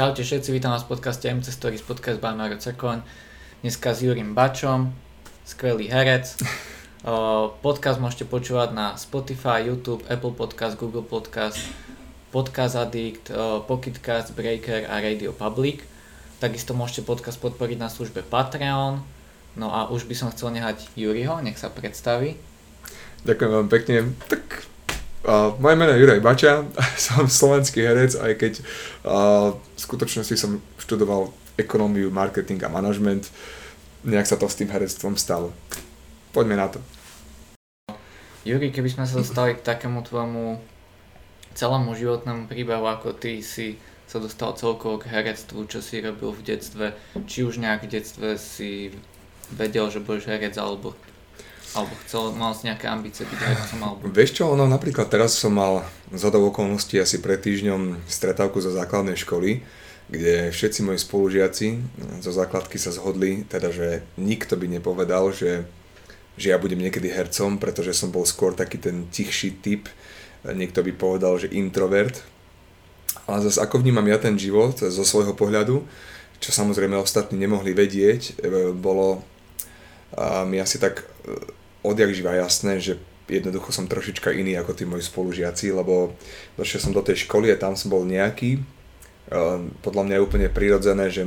Čaute všetci, vítam vás v podcaste MC Stories, podcast by Maro Cekoň. Dneska s Jurim Bačom, skvelý herec. Podcast môžete počúvať na Spotify, YouTube, Apple Podcast, Google Podcast, Podcast Addict, Pocketcast, Breaker a Radio Public. Takisto môžete podcast podporiť na službe Patreon. No a už by som chcel nehať Juriho, nech sa predstaví. Ďakujem veľmi pekne. Tak Uh, moje meno je Juraj Bača, som slovenský herec, aj keď uh, v skutočnosti som študoval ekonómiu, marketing a manažment. Nejak sa to s tým herectvom stalo. Poďme na to. Juri, keby sme sa dostali k takému tvojmu celému životnému príbehu, ako ty si sa dostal celkovo k herectvu, čo si robil v detstve, či už nejak v detstve si vedel, že budeš herec, alebo alebo chcel, mal si nejaké ambície byť hercom? Alebo... Vieš čo, ono napríklad teraz som mal z okolností asi pred týždňom stretávku zo základnej školy, kde všetci moji spolužiaci zo základky sa zhodli, teda že nikto by nepovedal, že, že ja budem niekedy hercom, pretože som bol skôr taký ten tichší typ, niekto by povedal, že introvert. Ale zase ako vnímam ja ten život zo svojho pohľadu, čo samozrejme ostatní nemohli vedieť, bolo mi asi tak odjak živa jasné, že jednoducho som trošička iný ako tí moji spolužiaci, lebo došiel som do tej školy a tam som bol nejaký. Ehm, podľa mňa je úplne prirodzené, že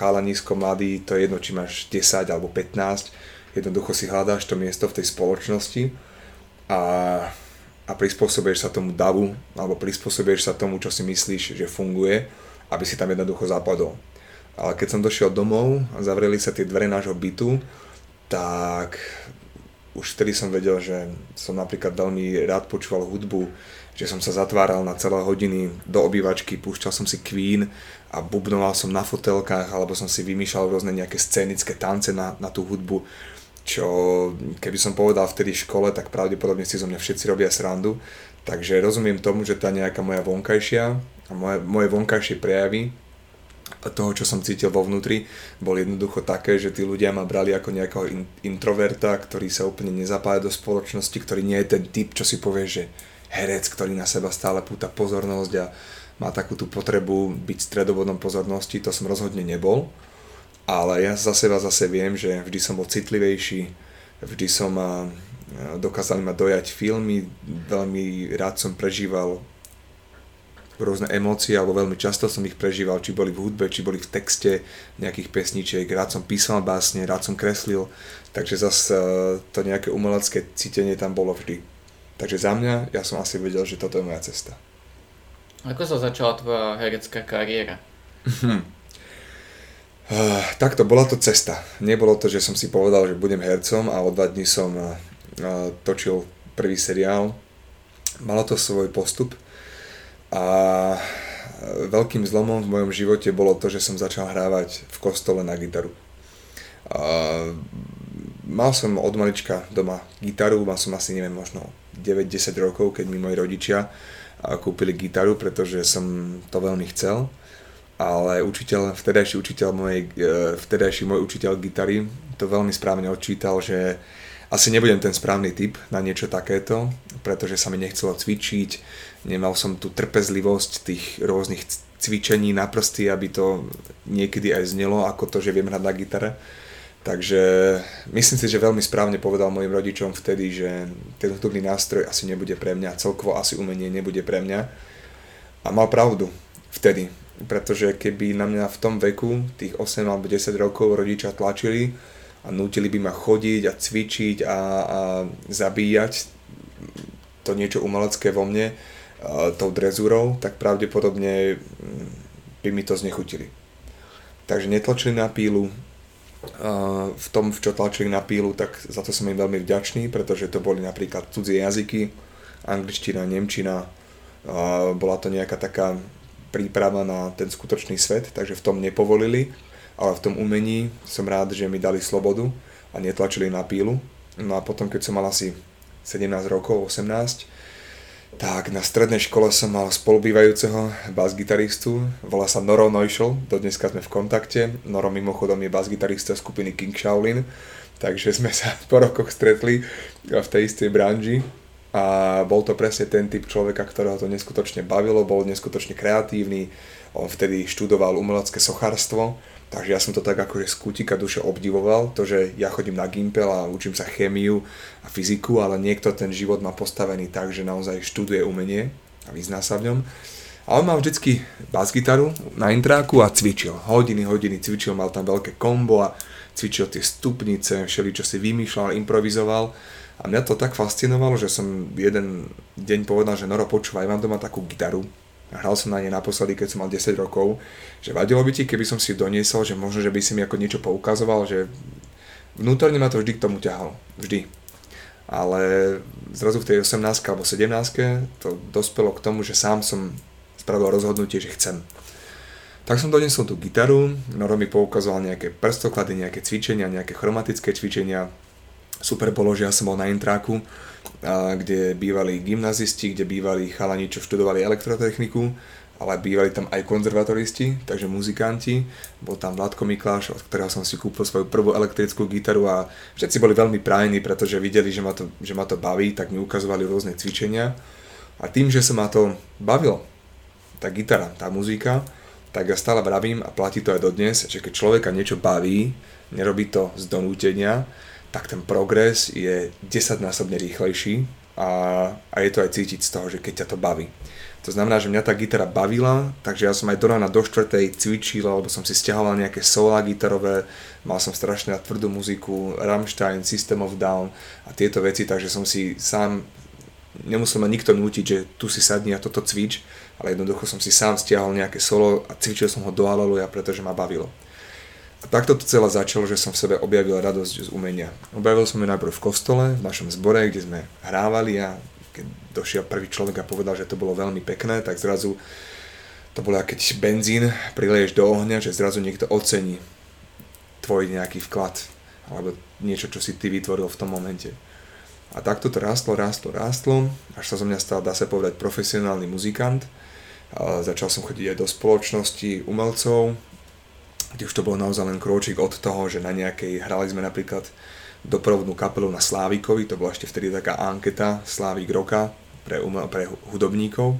nízko mladý, to je jedno, či máš 10 alebo 15, jednoducho si hľadáš to miesto v tej spoločnosti a, a prispôsobuješ sa tomu davu, alebo prispôsobuješ sa tomu, čo si myslíš, že funguje, aby si tam jednoducho zapadol. Ale keď som došiel domov a zavreli sa tie dvere nášho bytu, tak už vtedy som vedel, že som napríklad veľmi rád počúval hudbu, že som sa zatváral na celé hodiny do obývačky, púšťal som si Queen a bubnoval som na fotelkách alebo som si vymýšľal rôzne nejaké scénické tance na, na tú hudbu, čo keby som povedal vtedy v škole, tak pravdepodobne si zo mňa všetci robia srandu. Takže rozumiem tomu, že tá nejaká moja vonkajšia moje, moje vonkajšie prejavy toho, čo som cítil vo vnútri, bol jednoducho také, že tí ľudia ma brali ako nejakého in- introverta, ktorý sa úplne nezapája do spoločnosti, ktorý nie je ten typ, čo si povie, že herec, ktorý na seba stále púta pozornosť a má takú tú potrebu byť stredobodom pozornosti, to som rozhodne nebol. Ale ja za seba zase viem, že vždy som bol citlivejší, vždy som dokázali ma dojať filmy, veľmi rád som prežíval rôzne emócie, alebo veľmi často som ich prežíval, či boli v hudbe, či boli v texte nejakých pesničiek, rád som písal básne, rád som kreslil, takže zase to nejaké umelecké cítenie tam bolo vždy. Takže za mňa, ja som asi vedel, že toto je moja cesta. Ako sa začala tvoja herecká kariéra? Uh, takto, bola to cesta. Nebolo to, že som si povedal, že budem hercom a o dva dní som uh, točil prvý seriál. Malo to svoj postup, a veľkým zlomom v mojom živote bolo to, že som začal hrávať v kostole na gitaru. A mal som od malička doma gitaru, mal som asi neviem možno 9-10 rokov, keď mi moji rodičia kúpili gitaru, pretože som to veľmi chcel. Ale učiteľ, vtedajší učiteľ mojej, e, vtedajší môj učiteľ gitary to veľmi správne odčítal, že asi nebudem ten správny typ na niečo takéto, pretože sa mi nechcelo cvičiť, nemal som tú trpezlivosť tých rôznych cvičení na prsty, aby to niekedy aj znelo ako to, že viem hrať na gitare. Takže myslím si, že veľmi správne povedal mojim rodičom vtedy, že ten hudobný nástroj asi nebude pre mňa, celkovo asi umenie nebude pre mňa. A mal pravdu vtedy, pretože keby na mňa v tom veku, tých 8 alebo 10 rokov rodičia tlačili, a nutili by ma chodiť a cvičiť a, a zabíjať to niečo umelecké vo mne tou drezúrou, tak pravdepodobne mm, by mi to znechutili. Takže netlačili na pílu, a v tom, v čo tlačili na pílu, tak za to som im veľmi vďačný, pretože to boli napríklad cudzie jazyky, angličtina, nemčina, a bola to nejaká taká príprava na ten skutočný svet, takže v tom nepovolili ale v tom umení som rád, že mi dali slobodu a netlačili na pílu. No a potom, keď som mal asi 17 rokov, 18, tak na strednej škole som mal spolubývajúceho bas-gitaristu, volá sa Noro Neuschel, do dneska sme v kontakte. Noro mimochodom je bas-gitarista skupiny King Shaolin, takže sme sa po rokoch stretli v tej istej branži. A bol to presne ten typ človeka, ktorého to neskutočne bavilo, bol neskutočne kreatívny, On vtedy študoval umelecké sochárstvo, takže ja som to tak akože z kutika duše obdivoval, to, že ja chodím na Gimpel a učím sa chémiu a fyziku, ale niekto ten život má postavený tak, že naozaj študuje umenie a vyzná sa v ňom. A on mal vždycky bas-gitaru na intráku a cvičil. Hodiny, hodiny cvičil, mal tam veľké kombo a cvičil tie stupnice, všeli, čo si vymýšľal, improvizoval. A mňa to tak fascinovalo, že som jeden deň povedal, že Noro, počúvaj, mám doma takú gitaru. Hral som na nej naposledy, keď som mal 10 rokov. Že vadilo by ti, keby som si doniesol, že možno, že by si mi ako niečo poukazoval, že vnútorne ma to vždy k tomu ťahalo. Vždy. Ale zrazu v tej 18 alebo 17 to dospelo k tomu, že sám som spravil rozhodnutie, že chcem. Tak som donesol tú gitaru, Noro mi poukazoval nejaké prstoklady, nejaké cvičenia, nejaké chromatické cvičenia. Super bolo, že ja som bol na intráku, kde bývali gymnazisti, kde bývali chalani, čo študovali elektrotechniku, ale bývali tam aj konzervatoristi, takže muzikanti. Bol tam Vládko Mikláš, od ktorého som si kúpil svoju prvú elektrickú gitaru a všetci boli veľmi prájni, pretože videli, že ma to, že ma to baví, tak mi ukazovali rôzne cvičenia. A tým, že sa ma to bavilo, tá gitara, tá muzika, tak ja stále vravím a platí to aj dodnes, že keď človeka niečo baví, nerobí to z donútenia, tak ten progres je desaťnásobne rýchlejší a, a je to aj cítiť z toho, že keď ťa to baví. To znamená, že mňa tá gitara bavila, takže ja som aj do rána do štvrtej cvičil, alebo som si stiahoval nejaké solá gitarové, mal som strašne tvrdú muziku, Rammstein, System of Down a tieto veci, takže som si sám, nemusel ma nikto nútiť, že tu si sadni a toto cvič, ale jednoducho som si sám stiahol nejaké solo a cvičil som ho do aleluja, pretože ma bavilo. A takto to celé začalo, že som v sebe objavil radosť z umenia. Objavil som ju najprv v kostole, v našom zbore, kde sme hrávali a keď došiel prvý človek a povedal, že to bolo veľmi pekné, tak zrazu to bolo keď benzín prileješ do ohňa, že zrazu niekto ocení tvoj nejaký vklad alebo niečo, čo si ty vytvoril v tom momente. A takto to rástlo, rástlo, rástlo, až sa zo mňa stal, dá sa povedať, profesionálny muzikant začal som chodiť aj do spoločnosti umelcov, kde už to bolo naozaj len krôčik od toho, že na nejakej, hrali sme napríklad doprovodnú kapelu na Slávikovi, to bola ešte vtedy taká anketa Slávik roka pre, umel, pre hudobníkov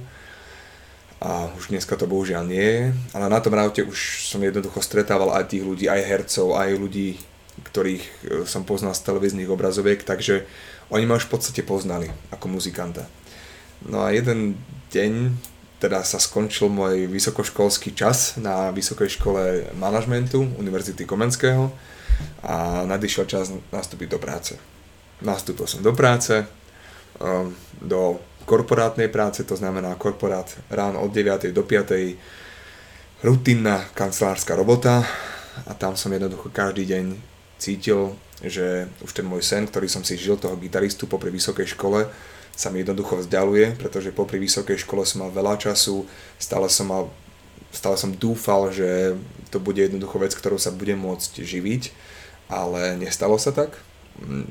a už dneska to bohužiaľ nie je, ale na tom raute už som jednoducho stretával aj tých ľudí, aj hercov, aj ľudí, ktorých e, som poznal z televíznych obrazoviek, takže oni ma už v podstate poznali ako muzikanta. No a jeden deň teda sa skončil môj vysokoškolský čas na Vysokej škole manažmentu Univerzity Komenského a nadišiel čas nastúpiť do práce. Nastúpil som do práce, um, do korporátnej práce, to znamená korporát ráno od 9. do 5. rutinná kancelárska robota a tam som jednoducho každý deň cítil, že už ten môj sen, ktorý som si žil toho gitaristu popri vysokej škole, sa mi jednoducho vzdialuje, pretože popri vysokej škole som mal veľa času, stále som mal stále som dúfal, že to bude jednoducho vec, ktorou sa budem môcť živiť, ale nestalo sa tak.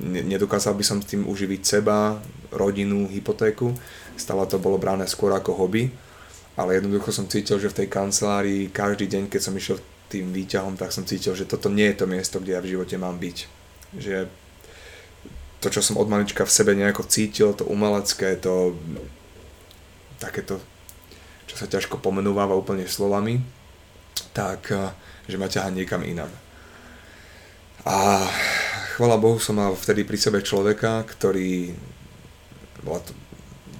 Nedokázal by som s tým uživiť seba, rodinu, hypotéku. Stále to bolo bráne skôr ako hobby, ale jednoducho som cítil, že v tej kancelárii každý deň, keď som išiel tým výťahom, tak som cítil, že toto nie je to miesto, kde ja v živote mám byť. Že to, čo som od malička v sebe nejako cítil, to umelecké, to takéto, čo sa ťažko pomenúváva úplne slovami, tak, eh, že ma ťaha niekam inam. A chvala Bohu som mal vtedy pri sebe človeka, ktorý, bola to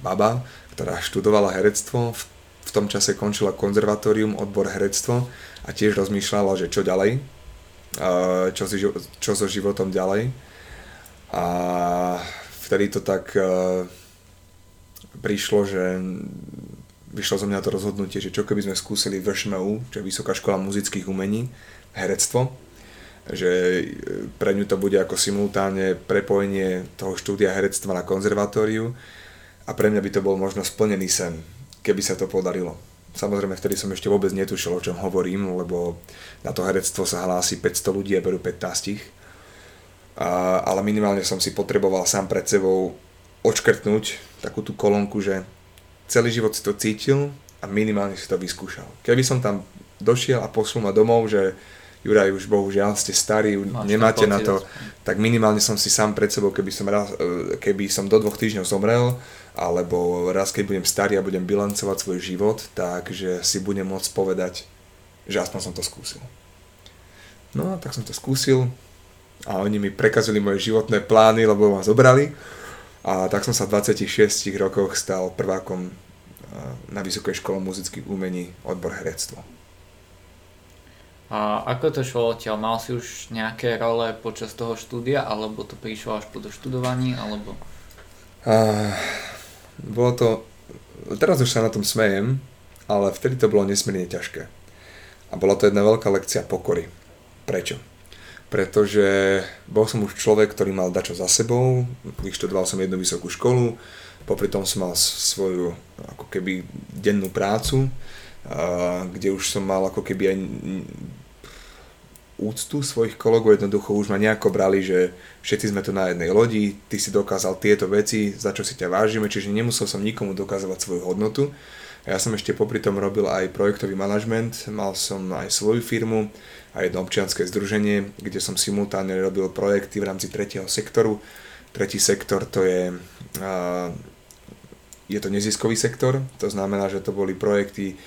baba, ktorá študovala herectvo, v, v tom čase končila konzervatórium, odbor herectvo a tiež rozmýšľala, že čo ďalej, eh, čo, čo so životom ďalej a vtedy to tak uh, prišlo, že vyšlo zo mňa to rozhodnutie, že čo keby sme skúsili VŠMU, čo je Vysoká škola muzických umení, herectvo, že e, pre ňu to bude ako simultánne prepojenie toho štúdia herectva na konzervatóriu a pre mňa by to bol možno splnený sen, keby sa to podarilo. Samozrejme, vtedy som ešte vôbec netušil, o čom hovorím, lebo na to herectvo sa hlási 500 ľudí a berú 15 a, ale minimálne som si potreboval sám pred sebou odškrtnúť takú tú kolónku, že celý život si to cítil a minimálne si to vyskúšal. Keby som tam došiel a poslal ma domov, že Juraj, už bohužiaľ ste starí, Máš nemáte na to, tak minimálne som si sám pred sebou, keby som, raz, e, keby som do dvoch týždňov zomrel, alebo raz, keď budem starý a budem bilancovať svoj život, takže si budem môcť povedať, že aspoň som to skúsil. No, tak som to skúsil a oni mi prekazili moje životné plány, lebo ma zobrali. A tak som sa v 26 rokoch stal prvákom e, na Vysokej škole muzických umení odbor herectvo. A ako to šlo odtiaľ? Mal si už nejaké role počas toho štúdia, alebo to prišlo až po doštudovaní, alebo... Uh, bolo to... Teraz už sa na tom smejem, ale vtedy to bolo nesmierne ťažké. A bola to jedna veľká lekcia pokory. Prečo? Pretože bol som už človek, ktorý mal dačo za sebou, vyštudoval som jednu vysokú školu, popri tom som mal svoju ako keby dennú prácu, kde už som mal ako keby aj úctu svojich kolegov, jednoducho už ma nejako brali, že všetci sme tu na jednej lodi, ty si dokázal tieto veci, za čo si ťa vážime, čiže nemusel som nikomu dokazovať svoju hodnotu. Ja som ešte popri tom robil aj projektový manažment, mal som aj svoju firmu a jedno občianske združenie, kde som simultánne robil projekty v rámci tretieho sektoru. Tretí sektor to je, je to neziskový sektor, to znamená, že to boli projekty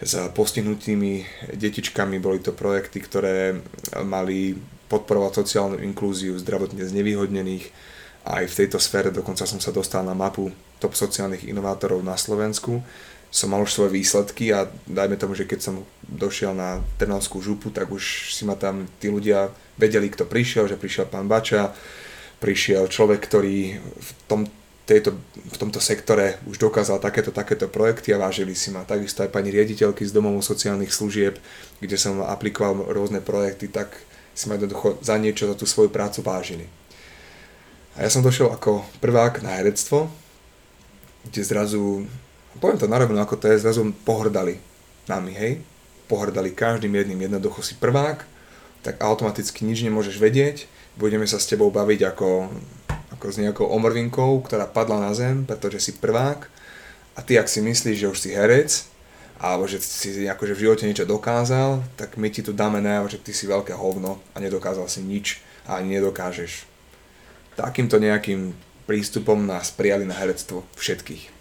s postihnutými detičkami. Boli to projekty, ktoré mali podporovať sociálnu inklúziu zdravotne znevýhodnených. Aj v tejto sfére dokonca som sa dostal na mapu top sociálnych inovátorov na Slovensku. Som mal už svoje výsledky a dajme tomu, že keď som došiel na Trnavskú župu, tak už si ma tam tí ľudia vedeli, kto prišiel, že prišiel pán Bača, prišiel človek, ktorý v tom tejto, v tomto sektore už dokázal takéto, takéto projekty a vážili si ma. Takisto aj pani riaditeľky z domov sociálnych služieb, kde som aplikoval rôzne projekty, tak si ma jednoducho za niečo, za tú svoju prácu vážili. A ja som došiel ako prvák na herectvo, kde zrazu, poviem to narovno ako to je, zrazu pohrdali nami, hej? Pohrdali každým jedným, jednoducho si prvák, tak automaticky nič nemôžeš vedieť, budeme sa s tebou baviť ako ako s nejakou omrvinkou, ktorá padla na zem, pretože si prvák a ty ak si myslíš, že už si herec, alebo že si akože v živote niečo dokázal, tak my ti tu dáme najavo, že ty si veľké hovno a nedokázal si nič a ani nedokážeš. Takýmto nejakým prístupom nás prijali na herectvo všetkých.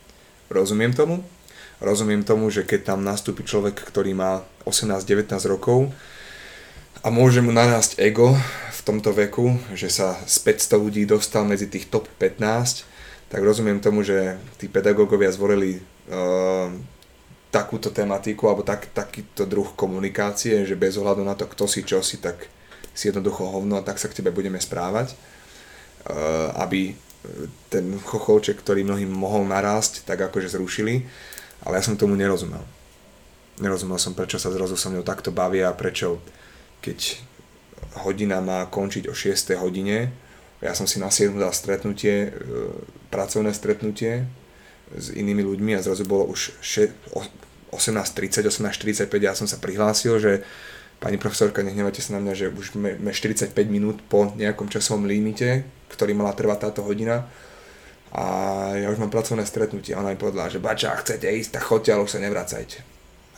Rozumiem tomu? Rozumiem tomu, že keď tam nastúpi človek, ktorý má 18-19 rokov a môže mu narásť ego tomto veku, že sa z 500 ľudí dostal medzi tých top 15, tak rozumiem tomu, že tí pedagógovia zvolili uh, takúto tematiku alebo tak, takýto druh komunikácie, že bez ohľadu na to, kto si, čo si, tak si jednoducho hovno tak sa k tebe budeme správať, uh, aby ten chocholček, ktorý mnohým mohol narásť, tak akože zrušili, ale ja som tomu nerozumel. Nerozumel som, prečo sa zrazu so mnou takto bavia a prečo, keď hodina má končiť o 6 hodine. Ja som si na 7 dal stretnutie, e, pracovné stretnutie s inými ľuďmi a zrazu bolo už 18.30, 18.45 ja som sa prihlásil, že pani profesorka, nehnevajte sa na mňa, že už sme 45 minút po nejakom časovom limite, ktorý mala trvať táto hodina a ja už mám pracovné stretnutie ona mi povedala, že bača, chcete ísť, tak choďte, ale už sa nevracajte.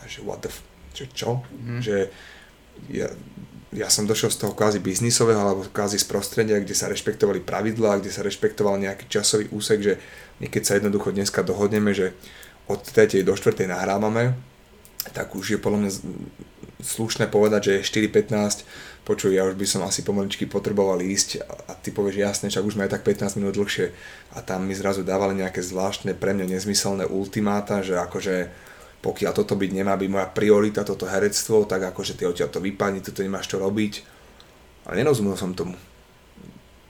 A že what the f... Že čo? Mm. Že ja, ja som došiel z toho kvázi biznisového alebo kvázi z prostredia, kde sa rešpektovali pravidlá, kde sa rešpektoval nejaký časový úsek, že keď sa jednoducho dneska dohodneme, že od 3. do 4. nahrávame, tak už je podľa mňa slušné povedať, že je 4.15, počuj, ja už by som asi pomaličky potreboval ísť a ty povieš jasne, čak už sme aj tak 15 minút dlhšie a tam mi zrazu dávali nejaké zvláštne, pre mňa nezmyselné ultimáta, že akože pokiaľ toto byť nemá byť moja priorita, toto herectvo, tak akože ty odtiaľ to vypadni, tu nemáš čo robiť. Ale nerozumel som tomu,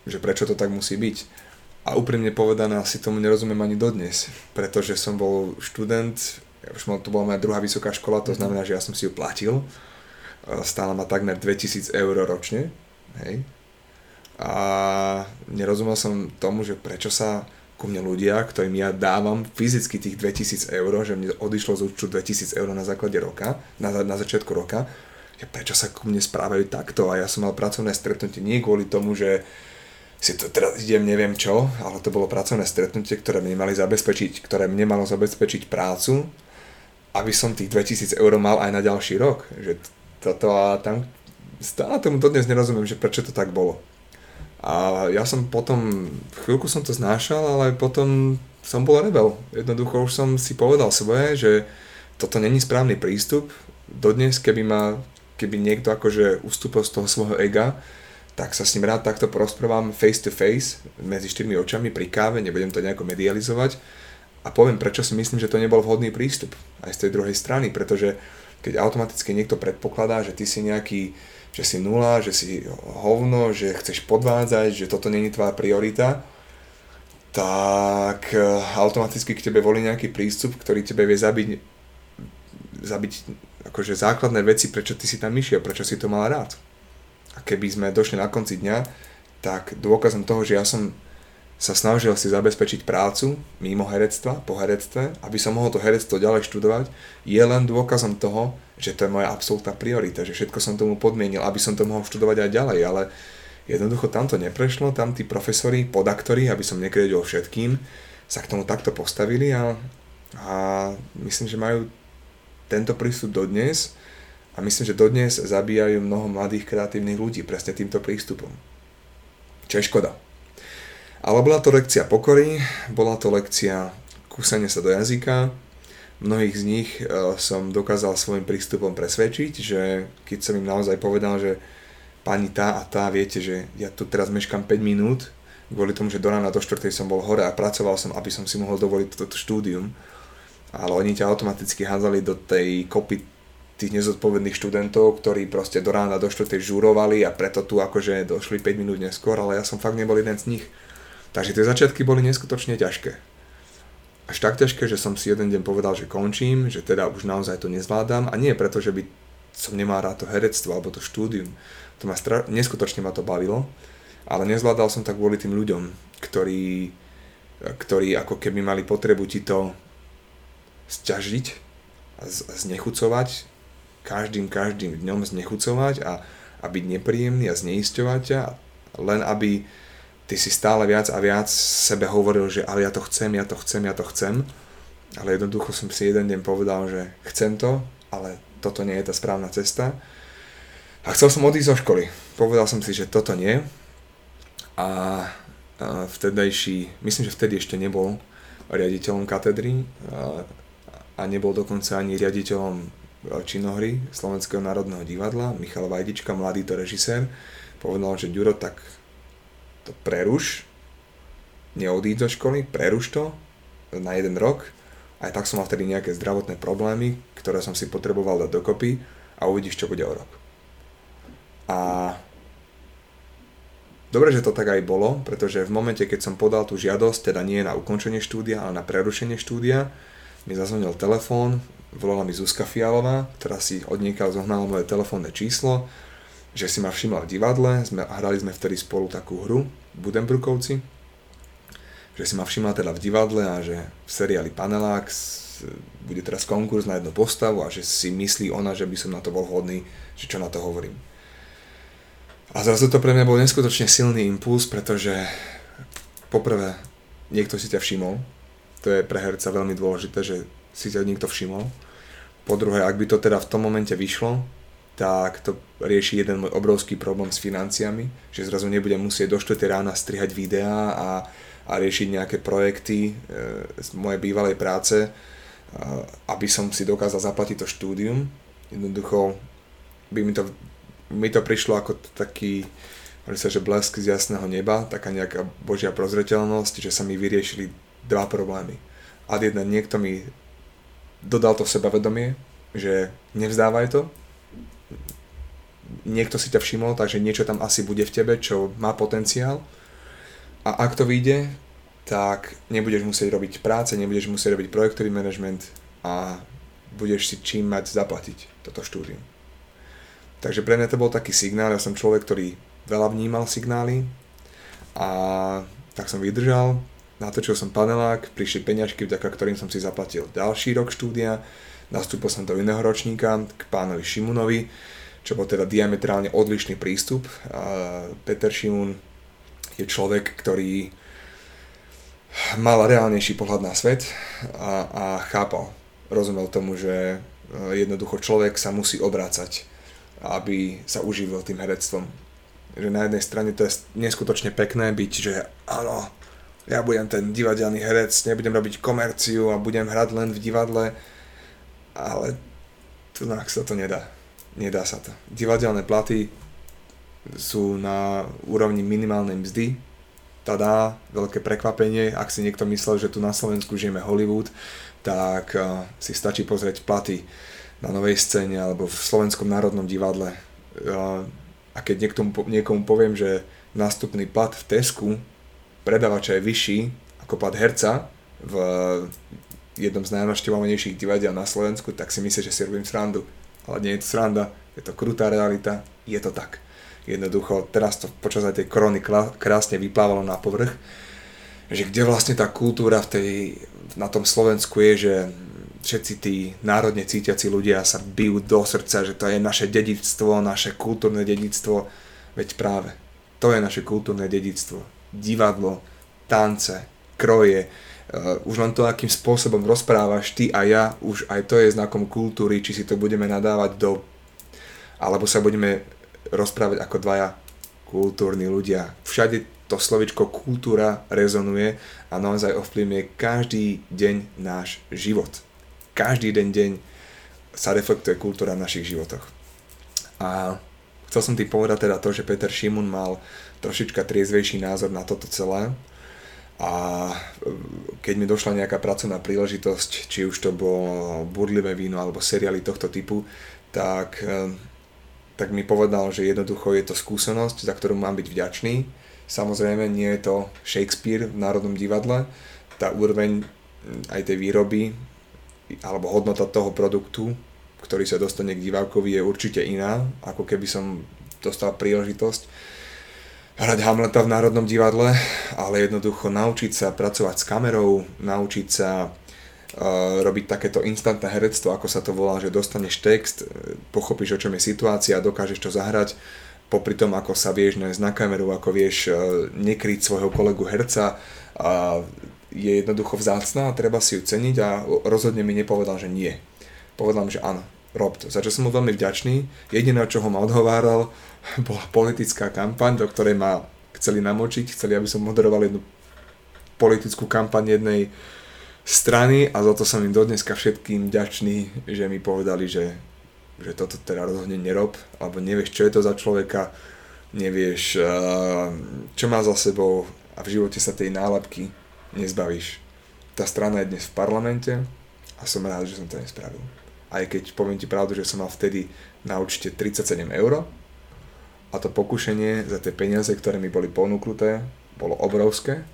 že prečo to tak musí byť. A úprimne povedané, asi tomu nerozumiem ani dodnes, pretože som bol študent, už mal, to bola moja druhá vysoká škola, to mhm. znamená, že ja som si ju platil. Stála ma takmer 2000 eur ročne. Hej. A nerozumel som tomu, že prečo sa ku mne ľudia, ktorým ja dávam fyzicky tých 2000 eur, že mne odišlo z účtu 2000 eur na základe roka, na, na začiatku roka, že prečo sa ku mne správajú takto a ja som mal pracovné stretnutie nie kvôli tomu, že si to teraz idem neviem čo, ale to bolo pracovné stretnutie, ktoré mne mali zabezpečiť, ktoré mne malo zabezpečiť prácu, aby som tých 2000 eur mal aj na ďalší rok. Že toto a tam stále tomu dodnes nerozumiem, že prečo to tak bolo. A ja som potom, chvíľku som to znášal, ale potom som bol rebel. Jednoducho už som si povedal svoje, že toto není správny prístup. Dodnes, keby ma, keby niekto akože ustúpil z toho svojho ega, tak sa s ním rád takto porozprávam face to face, medzi štyrmi očami pri káve, nebudem to nejako medializovať a poviem, prečo si myslím, že to nebol vhodný prístup aj z tej druhej strany, pretože keď automaticky niekto predpokladá, že ty si nejaký, že si nula, že si hovno, že chceš podvádzať, že toto není tvoja priorita, tak eh, automaticky k tebe volí nejaký prístup, ktorý tebe vie zabiť, zabiť akože základné veci, prečo ty si tam išiel, prečo si to mal rád. A keby sme došli na konci dňa, tak dôkazom toho, že ja som sa snažil si zabezpečiť prácu mimo herectva, po herectve, aby som mohol to herectvo ďalej študovať, je len dôkazom toho, že to je moja absolútna priorita, že všetko som tomu podmienil, aby som to mohol študovať aj ďalej, ale jednoducho tam to neprešlo, tam tí profesori, podaktori, aby som nekredil všetkým, sa k tomu takto postavili a, a myslím, že majú tento prístup dodnes a myslím, že dodnes zabíjajú mnoho mladých kreatívnych ľudí presne týmto prístupom. Čo je škoda. Ale bola to lekcia pokory, bola to lekcia kúsania sa do jazyka. Mnohých z nich e, som dokázal svojim prístupom presvedčiť, že keď som im naozaj povedal, že pani tá a tá, viete, že ja tu teraz meškam 5 minút, kvôli tomu, že do rána do 4. som bol hore a pracoval som, aby som si mohol dovoliť toto štúdium. Ale oni ťa automaticky hádzali do tej kopy tých nezodpovedných študentov, ktorí proste do rána do 4. žúrovali a preto tu akože došli 5 minút neskôr, ale ja som fakt nebol jeden z nich. Takže tie začiatky boli neskutočne ťažké. Až tak ťažké, že som si jeden deň povedal, že končím, že teda už naozaj to nezvládam a nie preto, že by som nemal rád to herectvo alebo to štúdium. To ma stra- neskutočne ma to bavilo, ale nezvládal som tak kvôli tým ľuďom, ktorí, ktorí ako keby mali potrebu ti to sťažiť a znechucovať každým, každým dňom znechucovať a, a byť nepríjemný a zneisťovať ťa, len aby ty si stále viac a viac sebe hovoril, že ale ja to chcem, ja to chcem, ja to chcem. Ale jednoducho som si jeden deň povedal, že chcem to, ale toto nie je tá správna cesta. A chcel som odísť zo školy. Povedal som si, že toto nie. A, vtedajší, myslím, že vtedy ešte nebol riaditeľom katedry a, nebol dokonca ani riaditeľom činohry Slovenského národného divadla, Michal Vajdička, mladý to režisér, povedal, že Ďuro, tak to preruš, neodíď zo školy, preruš to na jeden rok. Aj tak som mal vtedy nejaké zdravotné problémy, ktoré som si potreboval dať dokopy a uvidíš, čo bude o rok. A dobre, že to tak aj bolo, pretože v momente, keď som podal tú žiadosť, teda nie na ukončenie štúdia, ale na prerušenie štúdia, mi zazvonil telefón, volala mi Zuzka Fialová, ktorá si odniekal zohnala moje telefónne číslo, že si ma všimla v divadle, sme, hrali sme vtedy spolu takú hru, Budenbrukovci, že si ma všimla teda v divadle a že v seriáli Panelák bude teraz konkurs na jednu postavu a že si myslí ona, že by som na to bol vhodný, že čo na to hovorím. A zrazu to pre mňa bol neskutočne silný impuls, pretože poprvé niekto si ťa všimol, to je pre herca veľmi dôležité, že si ťa niekto všimol po druhé, ak by to teda v tom momente vyšlo, tak to rieši jeden môj obrovský problém s financiami, že zrazu nebudem musieť do 4 rána strihať videá a, a riešiť nejaké projekty e, z mojej bývalej práce, e, aby som si dokázal zaplatiť to štúdium. Jednoducho by mi to, mi to prišlo ako taký, sa, že blesk z jasného neba, taká nejaká božia prozreteľnosť, že sa mi vyriešili dva problémy. A jedna, niekto mi dodal to sebavedomie, že nevzdávaj to, niekto si ťa všimol, takže niečo tam asi bude v tebe, čo má potenciál. A ak to vyjde, tak nebudeš musieť robiť práce, nebudeš musieť robiť projektový manažment a budeš si čím mať zaplatiť toto štúdium. Takže pre mňa to bol taký signál, ja som človek, ktorý veľa vnímal signály a tak som vydržal, natočil som panelák, prišli peňažky, vďaka ktorým som si zaplatil ďalší rok štúdia, nastúpil som do iného ročníka k pánovi Šimunovi, čo bol teda diametrálne odlišný prístup. Peter Šimun je človek, ktorý mal reálnejší pohľad na svet a, a chápal, rozumel tomu, že e, jednoducho človek sa musí obrácať aby sa uživil tým herectvom. Že na jednej strane to je neskutočne pekné byť, že áno, ja budem ten divadelný herec, nebudem robiť komerciu a budem hrať len v divadle, ale tu sa to nedá. Nedá sa to. Divadelné platy sú na úrovni minimálnej mzdy. Tadá, veľké prekvapenie, ak si niekto myslel, že tu na Slovensku žijeme Hollywood, tak uh, si stačí pozrieť platy na novej scéne alebo v Slovenskom národnom divadle. Uh, a keď niektomu, niekomu poviem, že nástupný plat v Tesku predávača je vyšší ako plat herca v jednom z najnaštevovanejších divadiel na Slovensku, tak si myslíš, že si robím srandu. Ale nie je to sranda, je to krutá realita, je to tak. Jednoducho, teraz to počas aj tej korony krásne vyplávalo na povrch, že kde vlastne tá kultúra v tej, na tom Slovensku je, že všetci tí národne cítiaci ľudia sa bijú do srdca, že to je naše dedictvo, naše kultúrne dedictvo, veď práve to je naše kultúrne dedictvo. Divadlo, tance, kroje, uh, už len to, akým spôsobom rozprávaš ty a ja, už aj to je znakom kultúry, či si to budeme nadávať do alebo sa budeme rozprávať ako dvaja kultúrni ľudia. Všade to slovičko kultúra rezonuje a naozaj ovplyvňuje každý deň náš život. Každý den deň sa reflektuje kultúra v našich životoch. A chcel som ti povedať teda to, že Peter Šimun mal trošička triezvejší názor na toto celé a keď mi došla nejaká pracovná príležitosť, či už to bolo burlivé víno alebo seriály tohto typu, tak tak mi povedal, že jednoducho je to skúsenosť, za ktorú mám byť vďačný. Samozrejme, nie je to Shakespeare v Národnom divadle. Tá úroveň aj tej výroby alebo hodnota toho produktu, ktorý sa dostane k divákovi, je určite iná, ako keby som dostal príležitosť hrať Hamleta v Národnom divadle, ale jednoducho naučiť sa pracovať s kamerou, naučiť sa robiť takéto instantné herectvo, ako sa to volá, že dostaneš text, e, pochopíš, o čom je situácia, dokážeš to zahrať, popri tom, ako sa vieš nájsť na kameru, ako vieš e, nekryť svojho kolegu herca, a je jednoducho vzácná a treba si ju ceniť a rozhodne mi nepovedal, že nie. Povedal mi, že áno, rob to. Za čo som mu veľmi vďačný. Jediné, čo ho ma odhováral, bola politická kampaň, do ktorej ma chceli namočiť, chceli, aby som moderoval jednu politickú kampaň jednej strany a za to som im dodneska všetkým vďačný, že mi povedali, že, že toto teda rozhodne nerob, alebo nevieš, čo je to za človeka, nevieš, čo má za sebou a v živote sa tej nálepky nezbavíš. Tá strana je dnes v parlamente a som rád, že som to nespravil. Aj keď poviem ti pravdu, že som mal vtedy na účte 37 eur a to pokušenie za tie peniaze, ktoré mi boli ponúknuté, bolo obrovské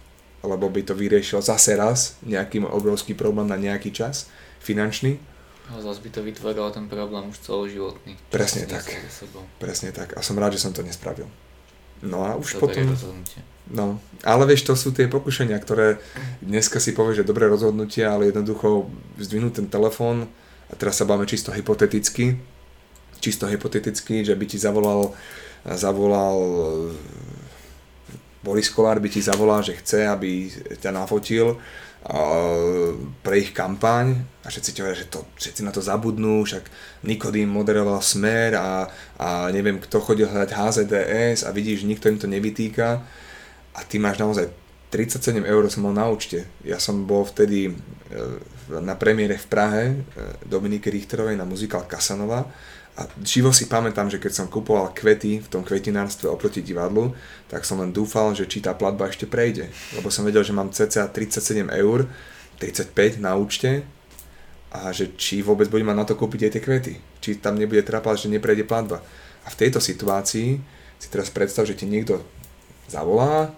lebo by to vyriešil zase raz nejaký obrovský problém na nejaký čas, finančný. A zase by to vytvorilo ten problém už celoživotný. Presne tak. Presne tak. A som rád, že som to nespravil. No a už Dobre potom... No, ale vieš, to sú tie pokušenia, ktoré dneska si povie, že dobré rozhodnutie, ale jednoducho zdvihnúť ten telefón, teraz sa bavíme čisto hypoteticky, čisto hypoteticky, že by ti zavolal, zavolal Boris Kolár by ti zavolal, že chce, aby ťa nafotil pre ich kampaň. A všetci ti hovoria, že to, všetci na to zabudnú, však Nikodým moderoval Smer a, a neviem kto chodil hľadať HZDS a vidíš, nikto im to nevytýka. A ty máš naozaj 37 eur som mal na účte. Ja som bol vtedy e, na premiére v Prahe e, Dominiky Richterovej na muzikál Kasanova a živo si pamätám, že keď som kupoval kvety v tom kvetinárstve oproti divadlu, tak som len dúfal, že či tá platba ešte prejde. Lebo som vedel, že mám cca 37 eur, 35 na účte a že či vôbec budem mať na to kúpiť aj tie kvety. Či tam nebude trápať, že neprejde platba. A v tejto situácii si teraz predstav, že ti niekto zavolá,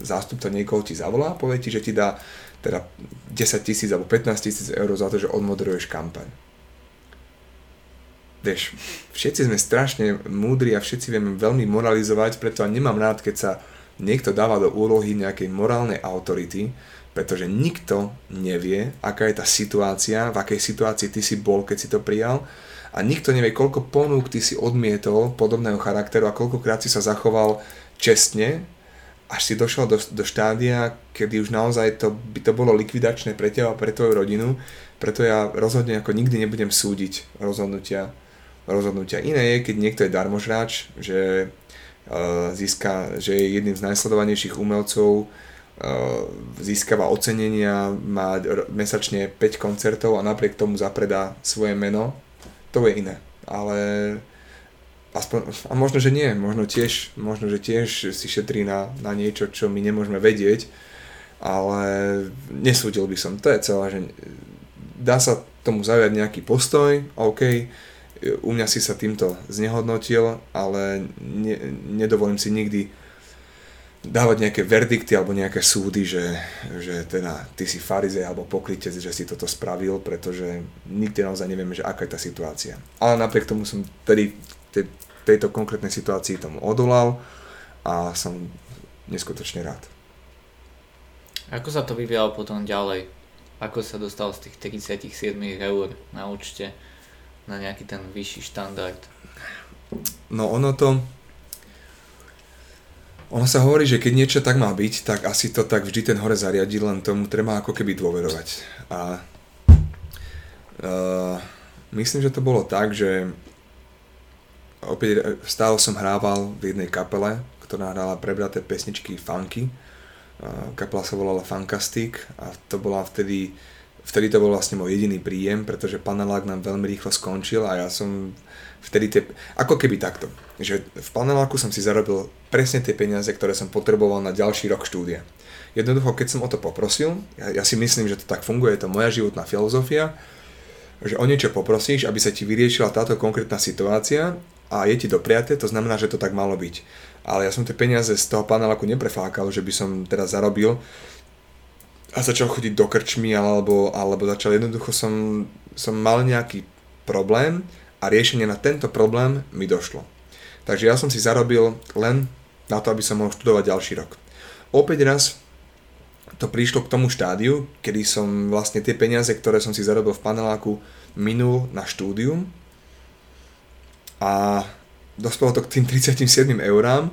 zástupca niekoho ti zavolá povie ti, že ti dá teda 10 tisíc alebo 15 tisíc eur za to, že odmoderuješ kampaň. Vieš, všetci sme strašne múdri a všetci vieme veľmi moralizovať, preto nemám rád, keď sa niekto dáva do úlohy nejakej morálnej autority, pretože nikto nevie, aká je tá situácia, v akej situácii ty si bol, keď si to prijal a nikto nevie, koľko ponúk ty si odmietol podobného charakteru a koľkokrát si sa zachoval čestne, až si došiel do, do štádia, kedy už naozaj to, by to bolo likvidačné pre teba a pre tvoju rodinu, preto ja rozhodne ako nikdy nebudem súdiť rozhodnutia rozhodnutia. Iné je, keď niekto je darmožráč, že uh, získa, že je jedným z najsledovanejších umelcov, uh, získava ocenenia, má mesačne 5 koncertov a napriek tomu zapredá svoje meno, to je iné. Ale aspoň, a možno, že nie, možno tiež, možno, že tiež si šetrí na, na niečo, čo my nemôžeme vedieť, ale nesúdil by som, to je celé, že dá sa tomu zaujať nejaký postoj, OK, u mňa si sa týmto znehodnotil, ale ne, nedovolím si nikdy dávať nejaké verdikty alebo nejaké súdy, že, že teda ty si farizej alebo pokrytec, že si toto spravil, pretože nikdy naozaj nevieme, že aká je tá situácia. Ale napriek tomu som tedy te, tejto konkrétnej situácii tomu odolal a som neskutočne rád. Ako sa to vyvíjalo potom ďalej? Ako sa dostal z tých 37 eur na účte na nejaký ten vyšší štandard? No ono to... Ono sa hovorí, že keď niečo tak má byť, tak asi to tak vždy ten hore zariadi, len tomu treba ako keby dôverovať. A uh, myslím, že to bolo tak, že opäť stále som hrával v jednej kapele, ktorá hrala prebraté pesničky funky kapela sa volala Fantastic a to bola vtedy, vtedy to bol vlastne môj jediný príjem, pretože panelák nám veľmi rýchlo skončil a ja som vtedy tie, ako keby takto, že v paneláku som si zarobil presne tie peniaze, ktoré som potreboval na ďalší rok štúdia. Jednoducho, keď som o to poprosil, ja, ja si myslím, že to tak funguje, je to moja životná filozofia, že o niečo poprosíš, aby sa ti vyriešila táto konkrétna situácia a je ti dopriaté, to znamená, že to tak malo byť ale ja som tie peniaze z toho paneláku neprefákal, že by som teraz zarobil a začal chodiť do krčmy alebo, alebo začal jednoducho som, som mal nejaký problém a riešenie na tento problém mi došlo. Takže ja som si zarobil len na to, aby som mohol študovať ďalší rok. Opäť raz to prišlo k tomu štádiu, kedy som vlastne tie peniaze, ktoré som si zarobil v paneláku, minul na štúdium a dospelo to k tým 37 eurám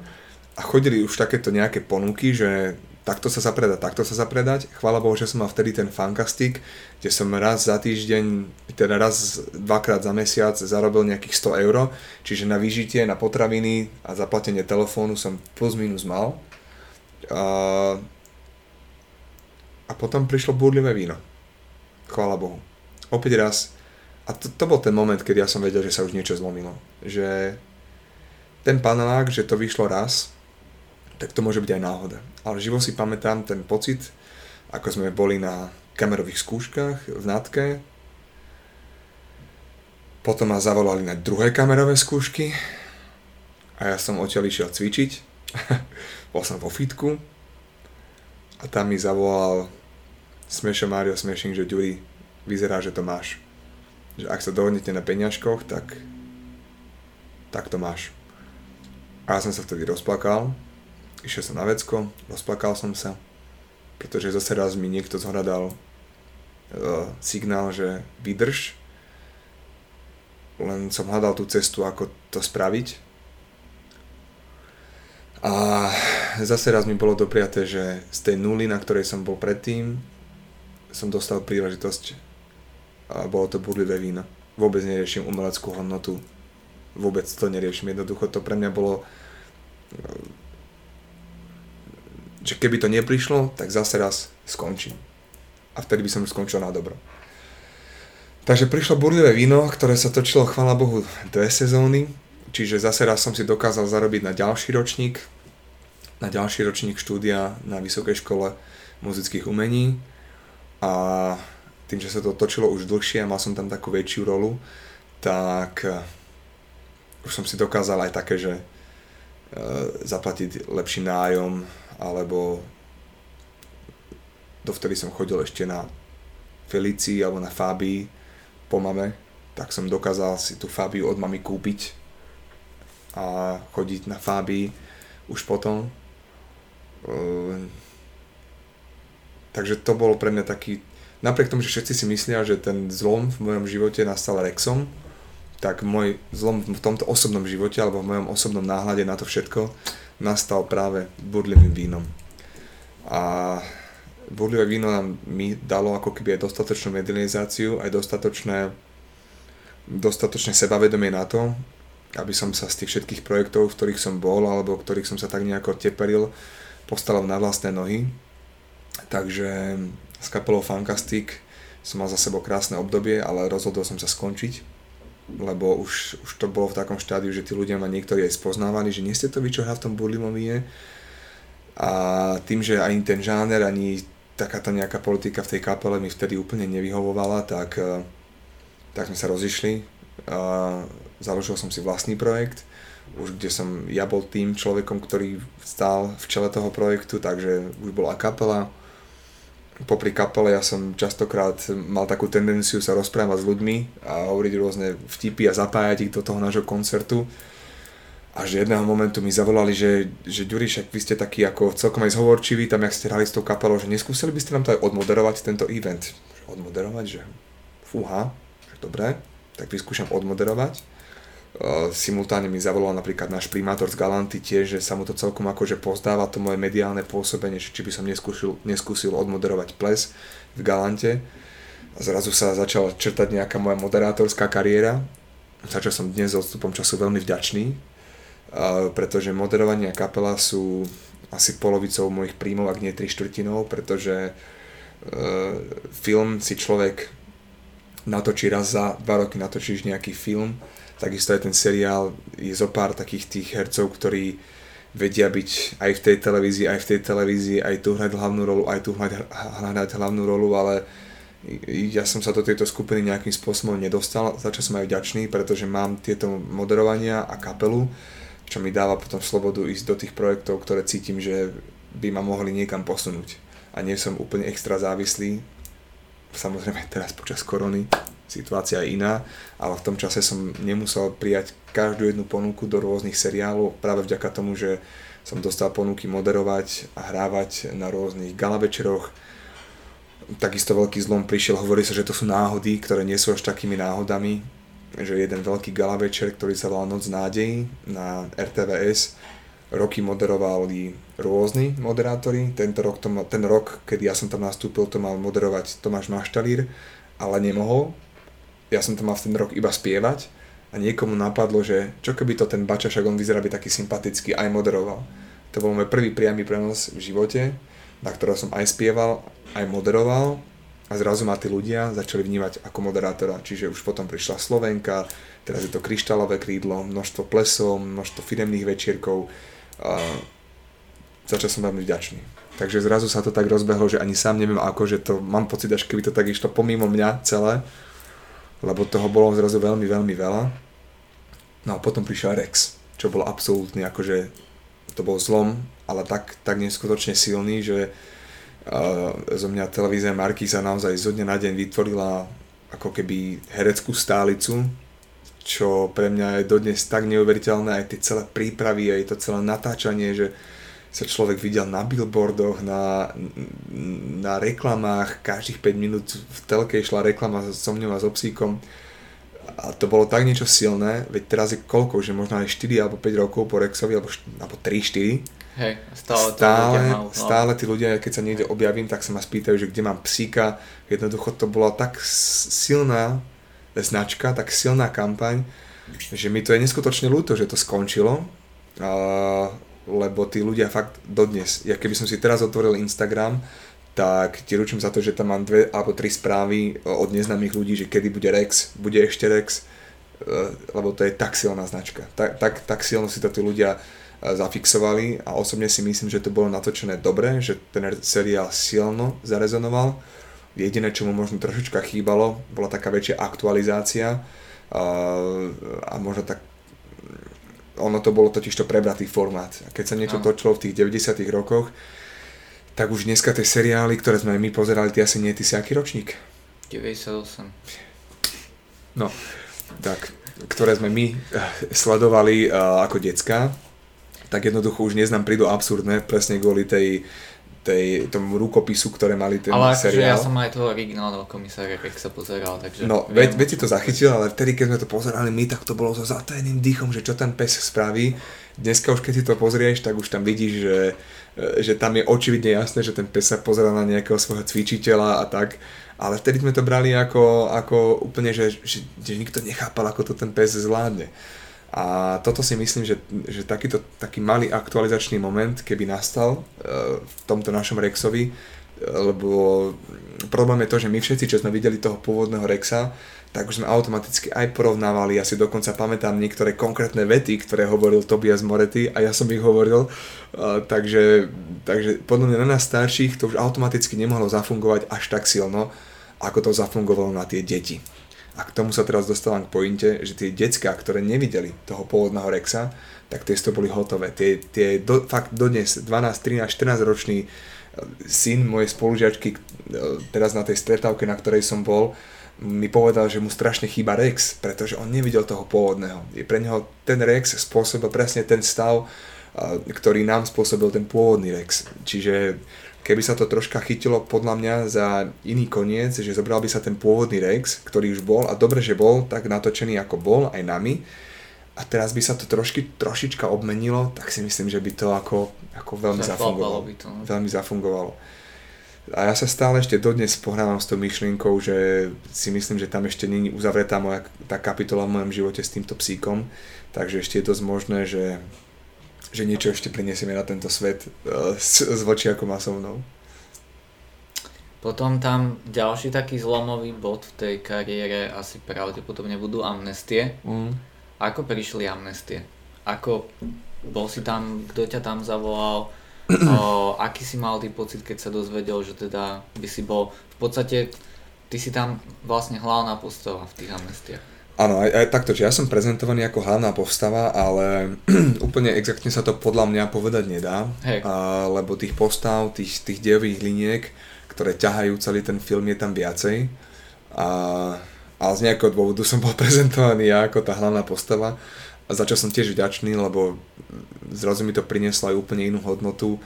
a chodili už takéto nejaké ponuky, že takto sa zapredať, takto sa zapredať. Chvála Bohu, že som mal vtedy ten Fantastic, kde som raz za týždeň, teda raz dvakrát za mesiac zarobil nejakých 100 eur, čiže na vyžitie, na potraviny a zaplatenie telefónu som plus minus mal. A, a potom prišlo burlivé víno. Chvála Bohu. Opäť raz. A to, to bol ten moment, kedy ja som vedel, že sa už niečo zlomilo. Že ten panelák, že to vyšlo raz, tak to môže byť aj náhoda. Ale živo si pamätám ten pocit, ako sme boli na kamerových skúškach v Natke. Potom ma zavolali na druhé kamerové skúšky a ja som odtiaľ išiel cvičiť. Bol som vo fitku a tam mi zavolal Smešo Mario Smešing, že Ďuri, vyzerá, že to máš. Že ak sa dohodnete na peňažkoch, tak, tak to máš. A ja som sa vtedy rozplakal, išiel som na vecko, rozplakal som sa, pretože zase raz mi niekto zhľadal uh, signál, že vydrž, len som hľadal tú cestu, ako to spraviť. A zase raz mi bolo dopriaté, že z tej nuly, na ktorej som bol predtým, som dostal príležitosť a bolo to budlivé víno. Vôbec neriešim umeleckú hodnotu, vôbec to neriešim. Jednoducho to pre mňa bolo že keby to neprišlo, tak zase raz skončím. A vtedy by som už skončil na dobro. Takže prišlo burlivé víno, ktoré sa točilo, chvála Bohu, dve sezóny, čiže zase raz som si dokázal zarobiť na ďalší ročník, na ďalší ročník štúdia na Vysokej škole muzických umení a tým, že sa to točilo už dlhšie a mal som tam takú väčšiu rolu, tak eh, už som si dokázal aj také, že E, zaplatiť lepší nájom, alebo dovtedy som chodil ešte na Felicii alebo na Fabii po mame, tak som dokázal si tú Fabiu od mamy kúpiť a chodiť na Fabii už potom. E, takže to bolo pre mňa taký, napriek tomu, že všetci si myslia, že ten zlom v mojom živote nastal Rexom, tak môj zlom v tomto osobnom živote alebo v mojom osobnom náhľade na to všetko nastal práve burlivým vínom. A burlivé víno nám mi dalo ako keby aj dostatočnú medilizáciu, aj dostatočné dostatočne sebavedomie na to, aby som sa z tých všetkých projektov, v ktorých som bol alebo v ktorých som sa tak nejako teperil, postavil na vlastné nohy. Takže s kapelou Fantastic som mal za sebou krásne obdobie, ale rozhodol som sa skončiť, lebo už, už to bolo v takom štádiu, že tí ľudia ma niektorí aj spoznávali, že nie ste to vy, čo v tom Burlimovíne. A tým, že ani ten žáner, ani takáto nejaká politika v tej kapele mi vtedy úplne nevyhovovala, tak, eh, tak sme sa rozišli. A založil som si vlastný projekt, už kde som ja bol tým človekom, ktorý stál v čele toho projektu, takže už bola kapela. Popri kapele ja som častokrát mal takú tendenciu sa rozprávať s ľuďmi a hovoriť rôzne vtipy a zapájať ich do toho nášho koncertu až jedného momentu mi zavolali, že, že Ďuri, však vy ste taký ako celkom aj zhovorčivý, tam jak ste hrali s tou kapelou, že neskúsili by ste nám to aj odmoderovať tento event. Odmoderovať, že fúha, že dobre, tak vyskúšam odmoderovať. Uh, simultáne mi zavolal napríklad náš primátor z Galanty tiež, že sa mu to celkom akože pozdáva to moje mediálne pôsobenie, či by som neskúsil, neskúsil odmoderovať ples v Galante. A zrazu sa začala črtať nejaká moja moderátorská kariéra, za čo som dnes s odstupom času veľmi vďačný, pretože moderovanie a kapela sú asi polovicou mojich príjmov, ak nie tri štvrtinou, pretože e, film si človek natočí raz za dva roky, natočíš nejaký film, takisto aj ten seriál, je zo pár takých tých hercov, ktorí vedia byť aj v tej televízii, aj v tej televízii, aj tu hrať hlavnú rolu, aj tu hrať, hrať hlavnú rolu, ale ja som sa do tejto skupiny nejakým spôsobom nedostal, za čo som aj vďačný, pretože mám tieto moderovania a kapelu, čo mi dáva potom slobodu ísť do tých projektov, ktoré cítim, že by ma mohli niekam posunúť. A nie som úplne extra závislý. Samozrejme teraz počas korony situácia je iná, ale v tom čase som nemusel prijať každú jednu ponuku do rôznych seriálov práve vďaka tomu, že som dostal ponuky moderovať a hrávať na rôznych gala večeroch. Takisto veľký zlom prišiel, hovorí sa, že to sú náhody, ktoré nie sú až takými náhodami, že jeden veľký gala večer, ktorý sa volal Noc nádej na RTVS, roky moderovali rôzni moderátori. Tento rok, ten rok, keď ja som tam nastúpil, to mal moderovať Tomáš Maštalír, ale nemohol. Ja som tam mal v ten rok iba spievať a niekomu napadlo, že čo keby to ten Bača, však on vyzerá byť taký sympatický, aj moderoval. To bol môj prvý priamy prenos v živote, na ktorom som aj spieval, aj moderoval a zrazu ma tí ľudia začali vnímať ako moderátora, čiže už potom prišla Slovenka, teraz je to kryštálové krídlo, množstvo plesov, množstvo firemných večierkov, a za som veľmi vďačný. Takže zrazu sa to tak rozbehlo, že ani sám neviem ako, že to mám pocit, až keby to tak išlo pomimo mňa celé, lebo toho bolo zrazu veľmi, veľmi veľa. No a potom prišiel Rex, čo bol absolútny, akože to bol zlom, ale tak, tak neskutočne silný, že zo mňa televízia sa naozaj zo dňa na deň vytvorila ako keby hereckú stálicu, čo pre mňa je dodnes tak neuveriteľné, aj tie celé prípravy, aj to celé natáčanie, že sa človek videl na billboardoch, na, na reklamách, každých 5 minút v telke išla reklama so mňou a so psíkom a to bolo tak niečo silné, veď teraz je koľko, že možno aj 4 alebo 5 rokov po Rexovi, alebo, alebo 3-4, Hej, stále, stále, majú, no. stále tí ľudia, keď sa niekde objavím, tak sa ma spýtajú, že kde mám psíka. Jednoducho to bola tak silná značka, tak silná kampaň, že mi to je neskutočne ľúto, že to skončilo. Uh, lebo tí ľudia fakt dodnes, ja keby som si teraz otvoril Instagram, tak ti ručím za to, že tam mám dve alebo tri správy od neznámych ľudí, že kedy bude Rex, bude ešte Rex, uh, lebo to je tak silná značka. Tak, tak, tak silno si to tí ľudia zafixovali a osobne si myslím, že to bolo natočené dobre, že ten seriál silno zarezonoval. Jediné, čo mu možno trošička chýbalo, bola taká väčšia aktualizácia a, a možno tak ono to bolo totiž to prebratý formát. A keď sa niečo no. točilo v tých 90 rokoch, tak už dneska tie seriály, ktoré sme my pozerali, ty asi nie, ty si aký ročník? 98. No, tak, ktoré sme my eh, sledovali uh, ako decka, tak jednoducho už neznám prídu absurdné, presne kvôli tej, tej, tomu rukopisu, ktoré mali ten ale akože seriál. ja som aj toho originálneho komisára, keď sa pozeral, takže... No, veď, veď si to zachytil, ale vtedy, keď sme to pozerali my, tak to bolo so zatajeným dýchom, že čo ten pes spraví. Dneska už keď si to pozrieš, tak už tam vidíš, že, že tam je očividne jasné, že ten pes sa pozera na nejakého svojho cvičiteľa a tak. Ale vtedy sme to brali ako, ako úplne, že, že, že nikto nechápal, ako to ten pes zvládne. A toto si myslím, že, že takýto, taký malý aktualizačný moment, keby nastal uh, v tomto našom Rexovi, lebo problém je to, že my všetci, čo sme videli toho pôvodného Rexa, tak už sme automaticky aj porovnávali, ja si dokonca pamätám niektoré konkrétne vety, ktoré hovoril Tobias Moretti a ja som ich hovoril, uh, takže, takže podľa mňa na nás starších to už automaticky nemohlo zafungovať až tak silno, ako to zafungovalo na tie deti. A k tomu sa teraz dostávam k pointe, že tie decka, ktoré nevideli toho pôvodného Rexa, tak tie to boli hotové. Tie, tie do, fakt dodnes 12, 13, 14 ročný syn mojej spolužiačky e, teraz na tej stretávke, na ktorej som bol, mi povedal, že mu strašne chýba Rex, pretože on nevidel toho pôvodného. Je pre neho ten Rex spôsobil presne ten stav, e, ktorý nám spôsobil ten pôvodný Rex. Čiže keby sa to troška chytilo podľa mňa za iný koniec, že zobral by sa ten pôvodný Rex, ktorý už bol a dobre, že bol tak natočený ako bol aj nami a teraz by sa to trošky, trošička obmenilo, tak si myslím, že by to ako, ako veľmi zafungovalo. By to, no. Veľmi zafungovalo. A ja sa stále ešte dodnes pohrávam s tou myšlienkou, že si myslím, že tam ešte není uzavretá moja, tá kapitola v mojom živote s týmto psíkom, takže ešte je dosť možné, že že niečo ešte prinesieme na tento svet uh, s, s vočiakom a so mnou. Potom tam ďalší taký zlomový bod v tej kariére asi pravdepodobne budú amnestie. Mm. Ako prišli amnestie? Ako bol si tam, kto ťa tam zavolal? o, aký si mal ty pocit, keď sa dozvedel, že teda by si bol v podstate, ty si tam vlastne hlavná postava v tých amnestiách. Áno, aj, aj takto, že ja som prezentovaný ako hlavná postava, ale úplne exaktne sa to podľa mňa povedať nedá, Hej. A, lebo tých postav, tých, tých dejových liniek, ktoré ťahajú celý ten film je tam viacej. A, ale z nejakého dôvodu som bol prezentovaný ja ako tá hlavná postava, za čo som tiež vďačný, lebo zrazu mi to prinieslo aj úplne inú hodnotu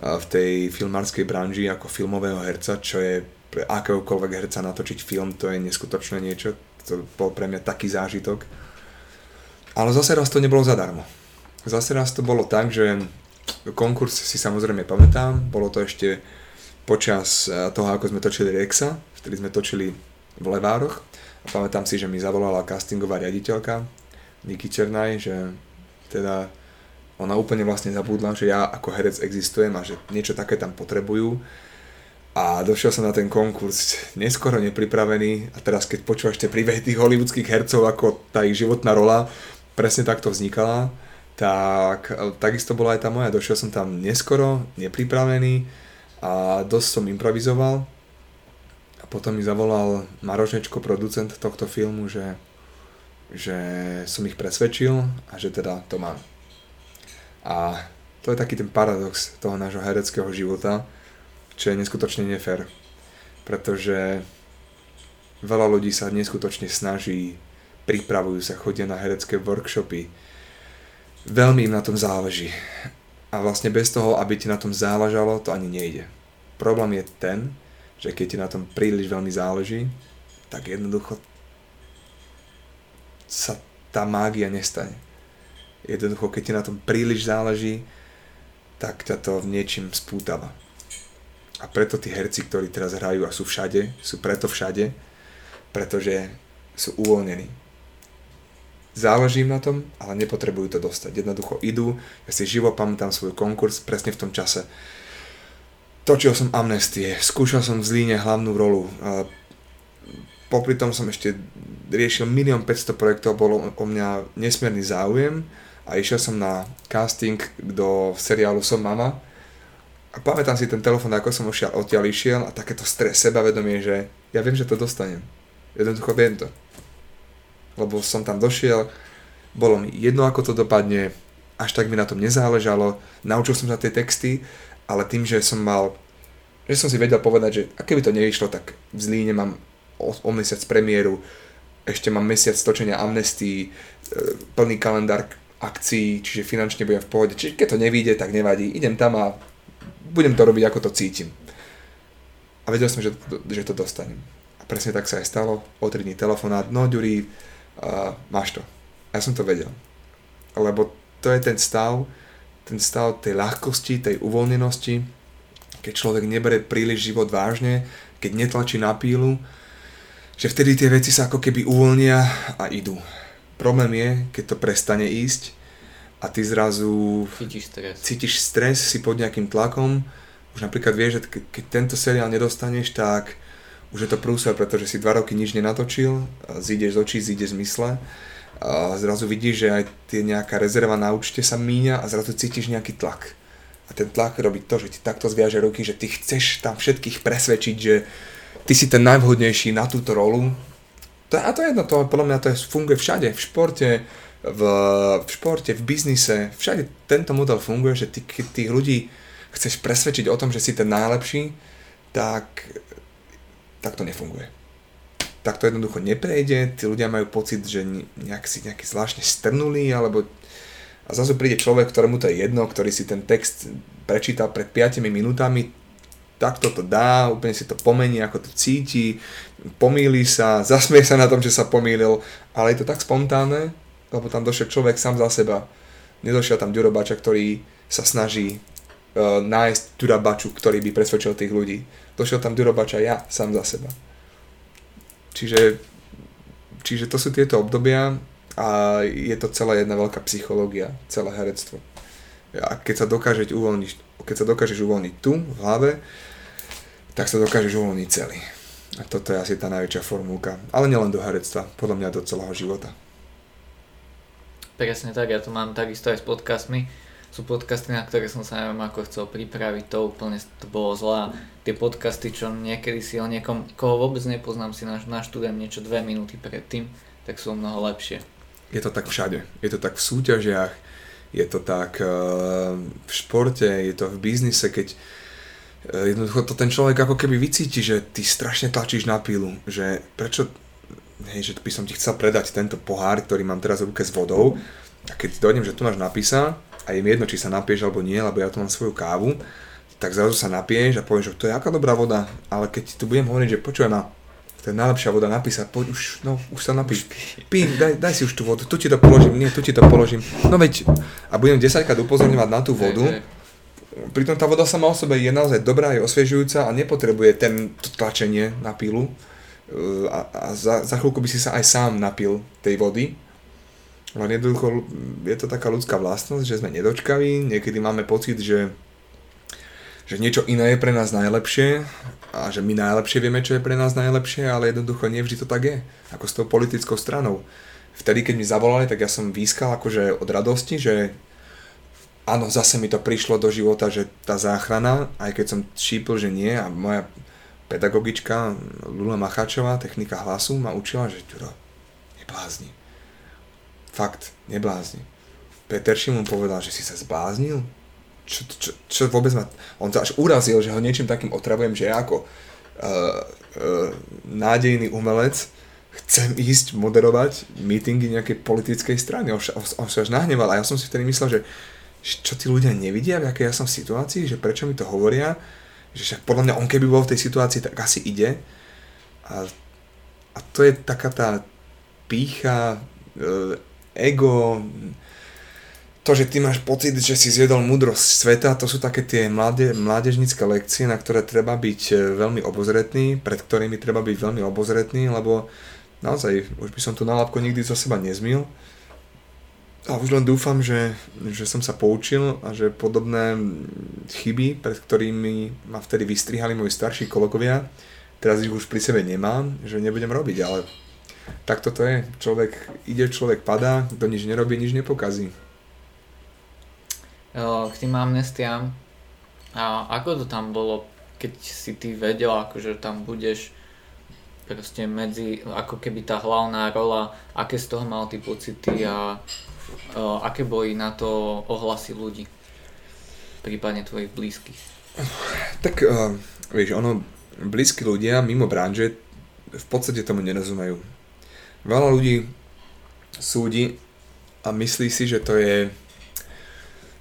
v tej filmárskej branži ako filmového herca, čo je pre akéhokoľvek herca natočiť film, to je neskutočné niečo to bol pre mňa taký zážitok. Ale zase raz to nebolo zadarmo. Zase raz to bolo tak, že konkurs si samozrejme pamätám, bolo to ešte počas eh, toho, ako sme točili Rexa, vtedy sme točili v Levároch a pamätám si, že mi zavolala castingová riaditeľka Niky Černaj, že teda ona úplne vlastne zabudla, že ja ako herec existujem a že niečo také tam potrebujú a došiel som na ten konkurs neskoro nepripravený a teraz keď počúvaš tie príbehy tých hollywoodských hercov, ako tá ich životná rola presne takto vznikala, tak takisto bola aj tá moja. Došiel som tam neskoro, nepripravený a dosť som improvizoval a potom mi zavolal Marožečko, producent tohto filmu, že, že som ich presvedčil a že teda to mám. A to je taký ten paradox toho nášho hereckého života, čo je neskutočne nefér. Pretože veľa ľudí sa neskutočne snaží, pripravujú sa, chodia na herecké workshopy. Veľmi im na tom záleží. A vlastne bez toho, aby ti na tom záležalo, to ani nejde. Problém je ten, že keď ti na tom príliš veľmi záleží, tak jednoducho sa tá mágia nestane. Jednoducho, keď ti na tom príliš záleží, tak ťa to v niečím spútava. A preto tí herci, ktorí teraz hrajú a sú všade, sú preto všade, pretože sú uvoľnení. Záleží im na tom, ale nepotrebujú to dostať. Jednoducho idú, ja si živo pamätám svoj konkurs presne v tom čase. Točil som amnestie, skúšal som v Zlíne hlavnú rolu. Popri tom som ešte riešil milión 500 projektov, bolo o mňa nesmierny záujem a išiel som na casting do seriálu Som mama, a pamätám si ten telefon, ako som ošiel, odtiaľ išiel a takéto stres, sebavedomie, že ja viem, že to dostanem. Jednoducho viem to. Lebo som tam došiel, bolo mi jedno, ako to dopadne, až tak mi na tom nezáležalo, naučil som sa tie texty, ale tým, že som mal, že som si vedel povedať, že a keby to nevyšlo, tak v Zlíne mám o, o mesiac premiéru, ešte mám mesiac točenia amnestí, e, plný kalendár akcií, čiže finančne budem v pohode. Čiže keď to nevíde, tak nevadí. Idem tam a budem to robiť, ako to cítim. A vedel som, že, že to dostanem. A presne tak sa aj stalo. O 3 dní telefonát, no Ďuri, uh, máš to. A ja som to vedel. Lebo to je ten stav, ten stav tej ľahkosti, tej uvoľnenosti, keď človek nebere príliš život vážne, keď netlačí na pílu, že vtedy tie veci sa ako keby uvoľnia a idú. Problém je, keď to prestane ísť a ty zrazu cítiš stres. cítiš stres, si pod nejakým tlakom, už napríklad vieš, že keď tento seriál nedostaneš, tak už je to prúser, pretože si dva roky nič nenatočil, zídeš z očí, zídeš z mysle a zrazu vidíš, že aj tie nejaká rezerva na účte sa míňa a zrazu cítiš nejaký tlak. A ten tlak robí to, že ti takto zviaže ruky, že ty chceš tam všetkých presvedčiť, že ty si ten najvhodnejší na túto rolu. A to je jedno, to podľa mňa to je, funguje všade, v športe, v, v športe, v biznise, všade tento model funguje, že ty, keď tých ľudí chceš presvedčiť o tom, že si ten najlepší, tak, tak to nefunguje. Tak to jednoducho neprejde, tí ľudia majú pocit, že nejak si nejaký zvláštne strnulí, alebo a zase príde človek, ktorému to je jedno, ktorý si ten text prečítal pred 5 minútami, takto to dá, úplne si to pomení, ako to cíti, pomýli sa, zasmie sa na tom, že sa pomýlil, ale je to tak spontánne, lebo tam došiel človek sám za seba. Nedošiel tam Ďurobača, ktorý sa snaží uh, nájsť Ďurobaču, ktorý by presvedčil tých ľudí. Došiel tam Ďurobača ja, sám za seba. Čiže, čiže to sú tieto obdobia a je to celá jedna veľká psychológia, celé herectvo. A keď sa dokážeš uvoľniť, keď sa dokážeš uvoľniť tu, v hlave, tak sa dokážeš uvoľniť celý. A toto je asi tá najväčšia formulka. Ale nielen do herectva, podľa mňa do celého života. Presne tak, ja to mám takisto aj s podcastmi. Sú podcasty, na ktoré som sa neviem ako chcel pripraviť, to úplne to bolo zlá. Tie podcasty, čo niekedy si o niekom, koho vôbec nepoznám, si naštudujem niečo dve minúty predtým, tak sú mnoho lepšie. Je to tak všade. Je to tak v súťažiach, je to tak eh, v športe, je to v biznise, keď eh, jednoducho to ten človek ako keby vycíti, že ty strašne tlačíš na pílu, že prečo hej, že by som ti chcel predať tento pohár, ktorý mám teraz v ruke s vodou. A keď dojdem, že tu máš napísa a je mi jedno, či sa napieš alebo nie, lebo ja tu mám svoju kávu, tak zrazu sa napieš a povieš, že to je aká dobrá voda, ale keď tu budem hovoriť, že počujem ma, to je najlepšia voda napísať, poď už, no, už sa napíš, pí, daj, daj si už tú vodu, tu ti to položím, nie, tu ti to položím, no veď, a budem 10 krát upozorňovať na tú vodu, pritom tá voda sama o sebe je naozaj dobrá, je osviežujúca a nepotrebuje ten tlačenie na pílu, a, a za, za chvíľku by si sa aj sám napil tej vody. Len jednoducho je to taká ľudská vlastnosť, že sme nedočkaví, niekedy máme pocit, že, že niečo iné je pre nás najlepšie a že my najlepšie vieme, čo je pre nás najlepšie, ale jednoducho nevždy to tak je, ako s tou politickou stranou. Vtedy, keď mi zavolali, tak ja som výskal akože od radosti, že áno, zase mi to prišlo do života, že tá záchrana, aj keď som šípil, že nie a moja pedagogička Lula Macháčová, technika hlasu, ma učila, že Ďuro, neblázni. Fakt, neblázni. Peter Šimon povedal, že si sa zbláznil? Čo, čo, čo vôbec ma... On sa až urazil, že ho niečím takým otravujem, že ja ako uh, uh, nádejný umelec chcem ísť moderovať mítingy nejakej politickej strany. On, on sa až nahneval a ja som si vtedy myslel, že čo tí ľudia nevidia, v akej ja som v situácii, že prečo mi to hovoria že však podľa mňa on keby bol v tej situácii, tak asi ide. A, a to je taká tá pícha, e, ego, to, že ty máš pocit, že si zjedol múdrosť sveta, to sú také tie mláde, mládežnické lekcie, na ktoré treba byť e, veľmi obozretný, pred ktorými treba byť veľmi obozretný, lebo naozaj už by som tú nálepku nikdy zo seba nezmil. A už len dúfam, že, že som sa poučil a že podobné chyby, pred ktorými ma vtedy vystrihali moji starší kolegovia, teraz ich už pri sebe nemám, že nebudem robiť, ale tak toto je. Človek ide, človek padá, kto nič nerobí, nič nepokazí. K tým amnestiám, a ako to tam bolo, keď si ty vedel, akože tam budeš proste medzi, ako keby tá hlavná rola, aké z toho mal ty pocity a aké boli na to ohlasy ľudí, prípadne tvojich blízkych? Tak uh, vieš, ono, blízki ľudia mimo branže v podstate tomu nerozumejú. Veľa ľudí súdi a myslí si, že to je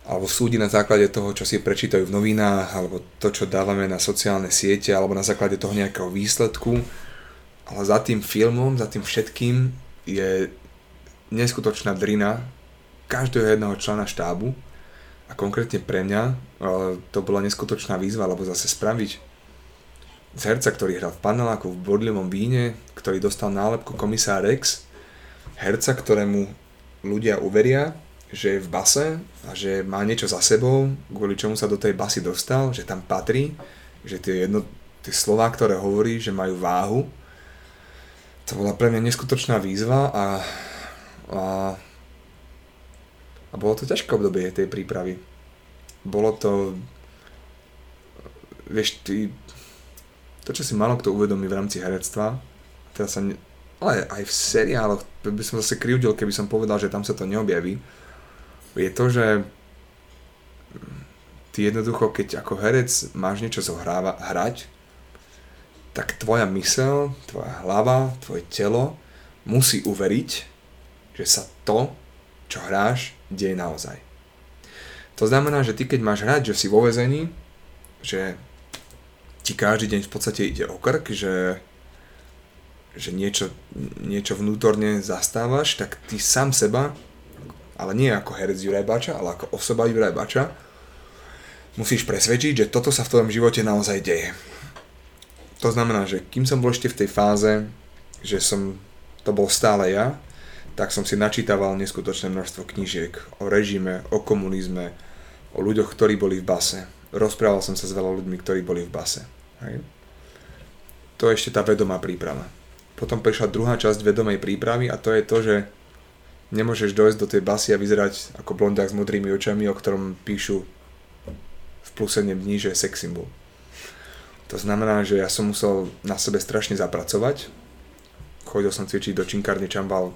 alebo súdi na základe toho, čo si prečítajú v novinách, alebo to, čo dávame na sociálne siete, alebo na základe toho nejakého výsledku. Ale za tým filmom, za tým všetkým je neskutočná drina každého jedného člena štábu a konkrétne pre mňa to bola neskutočná výzva, lebo zase spraviť z herca, ktorý hral v paneláku v bodlivom víne, ktorý dostal nálepku komisár Rex, herca, ktorému ľudia uveria, že je v base a že má niečo za sebou, kvôli čomu sa do tej basy dostal, že tam patrí, že tie, jedno, tie slová, ktoré hovorí, že majú váhu. To bola pre mňa neskutočná výzva a, a, a bolo to ťažké obdobie tej prípravy. Bolo to, vieš, ty, to, čo si malo kto uvedomí v rámci herectva, teraz sa, ne, ale aj v seriáloch, by som zase kryudil, keby som povedal, že tam sa to neobjaví, je to, že ty jednoducho, keď ako herec máš niečo zohráva, hrať, tak tvoja mysel, tvoja hlava, tvoje telo musí uveriť, že sa to, čo hráš, deje naozaj. To znamená, že ty keď máš hrať, že si vo vezení, že ti každý deň v podstate ide o krk, že, že niečo, niečo vnútorne zastávaš, tak ty sám seba ale nie ako herec Juraj Bača, ale ako osoba Juraj Bača, musíš presvedčiť, že toto sa v tvojom živote naozaj deje. To znamená, že kým som bol ešte v tej fáze, že som to bol stále ja, tak som si načítaval neskutočné množstvo knížiek o režime, o komunizme, o ľuďoch, ktorí boli v base. Rozprával som sa s veľa ľuďmi, ktorí boli v base. Hej. To je ešte tá vedomá príprava. Potom prišla druhá časť vedomej prípravy a to je to, že nemôžeš dojsť do tej basy a vyzerať ako blondák s modrými očami, o ktorom píšu v plus 7 dní, že je sex symbol. To znamená, že ja som musel na sebe strašne zapracovať. Chodil som cvičiť do činkárne Čambal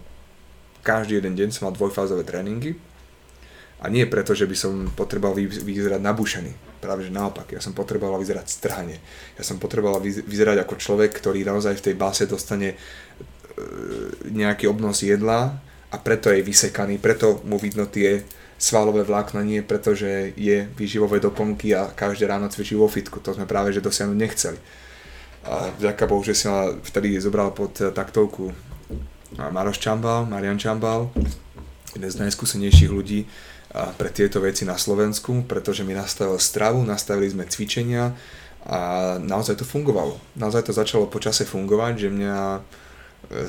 každý jeden deň, som mal dvojfázové tréningy. A nie preto, že by som potreboval vyzerať nabúšený. Práve že naopak, ja som potreboval vyzerať strhane. Ja som potreboval vyzerať ako človek, ktorý naozaj v tej base dostane e, nejaký obnos jedla, a preto je vysekaný, preto mu vidno tie svalové vlákna, nie preto, že je výživové doplnky a každé ráno cvičí vo fitku. To sme práve že dosiahnuť nechceli. A vďaka Bohu, že si ma vtedy zobral pod taktovku Maroš Čambal, Marian Čambal, jeden z najskúsenejších ľudí pre tieto veci na Slovensku, pretože mi nastavil stravu, nastavili sme cvičenia a naozaj to fungovalo. Naozaj to začalo počase fungovať, že mňa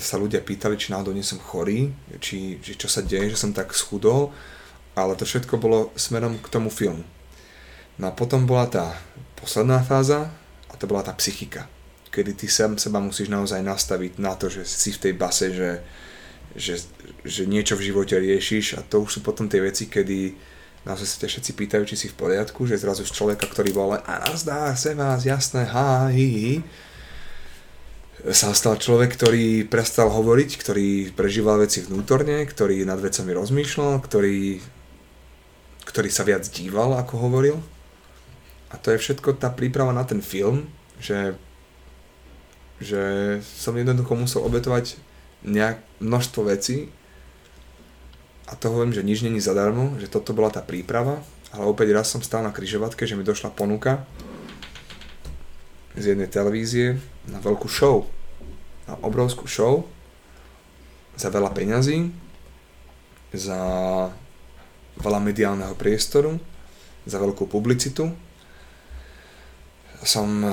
sa ľudia pýtali, či náhodou nie som chorý, či, či čo sa deje, že som tak schudol, ale to všetko bolo smerom k tomu filmu. No a potom bola tá posledná fáza a to bola tá psychika, kedy ty sám seba musíš naozaj nastaviť na to, že si v tej base, že, že, že niečo v živote riešiš. A to už sú potom tie veci, kedy naozaj sa ťa všetci pýtajú, či si v poriadku, že zrazu z človeka, ktorý bol len a nazdá, se vás, jasné, ha, hi, hi, sa stal človek, ktorý prestal hovoriť, ktorý prežíval veci vnútorne, ktorý nad vecami rozmýšľal, ktorý, ktorý sa viac díval, ako hovoril. A to je všetko tá príprava na ten film, že, že som jednoducho musel obetovať nejak množstvo vecí. A to hovorím, že nič není zadarmo, že toto bola tá príprava, ale opäť raz som stál na kryžovatke, že mi došla ponuka z jednej televízie na veľkú show. Na obrovskú show. Za veľa peňazí, za veľa mediálneho priestoru, za veľkú publicitu. Som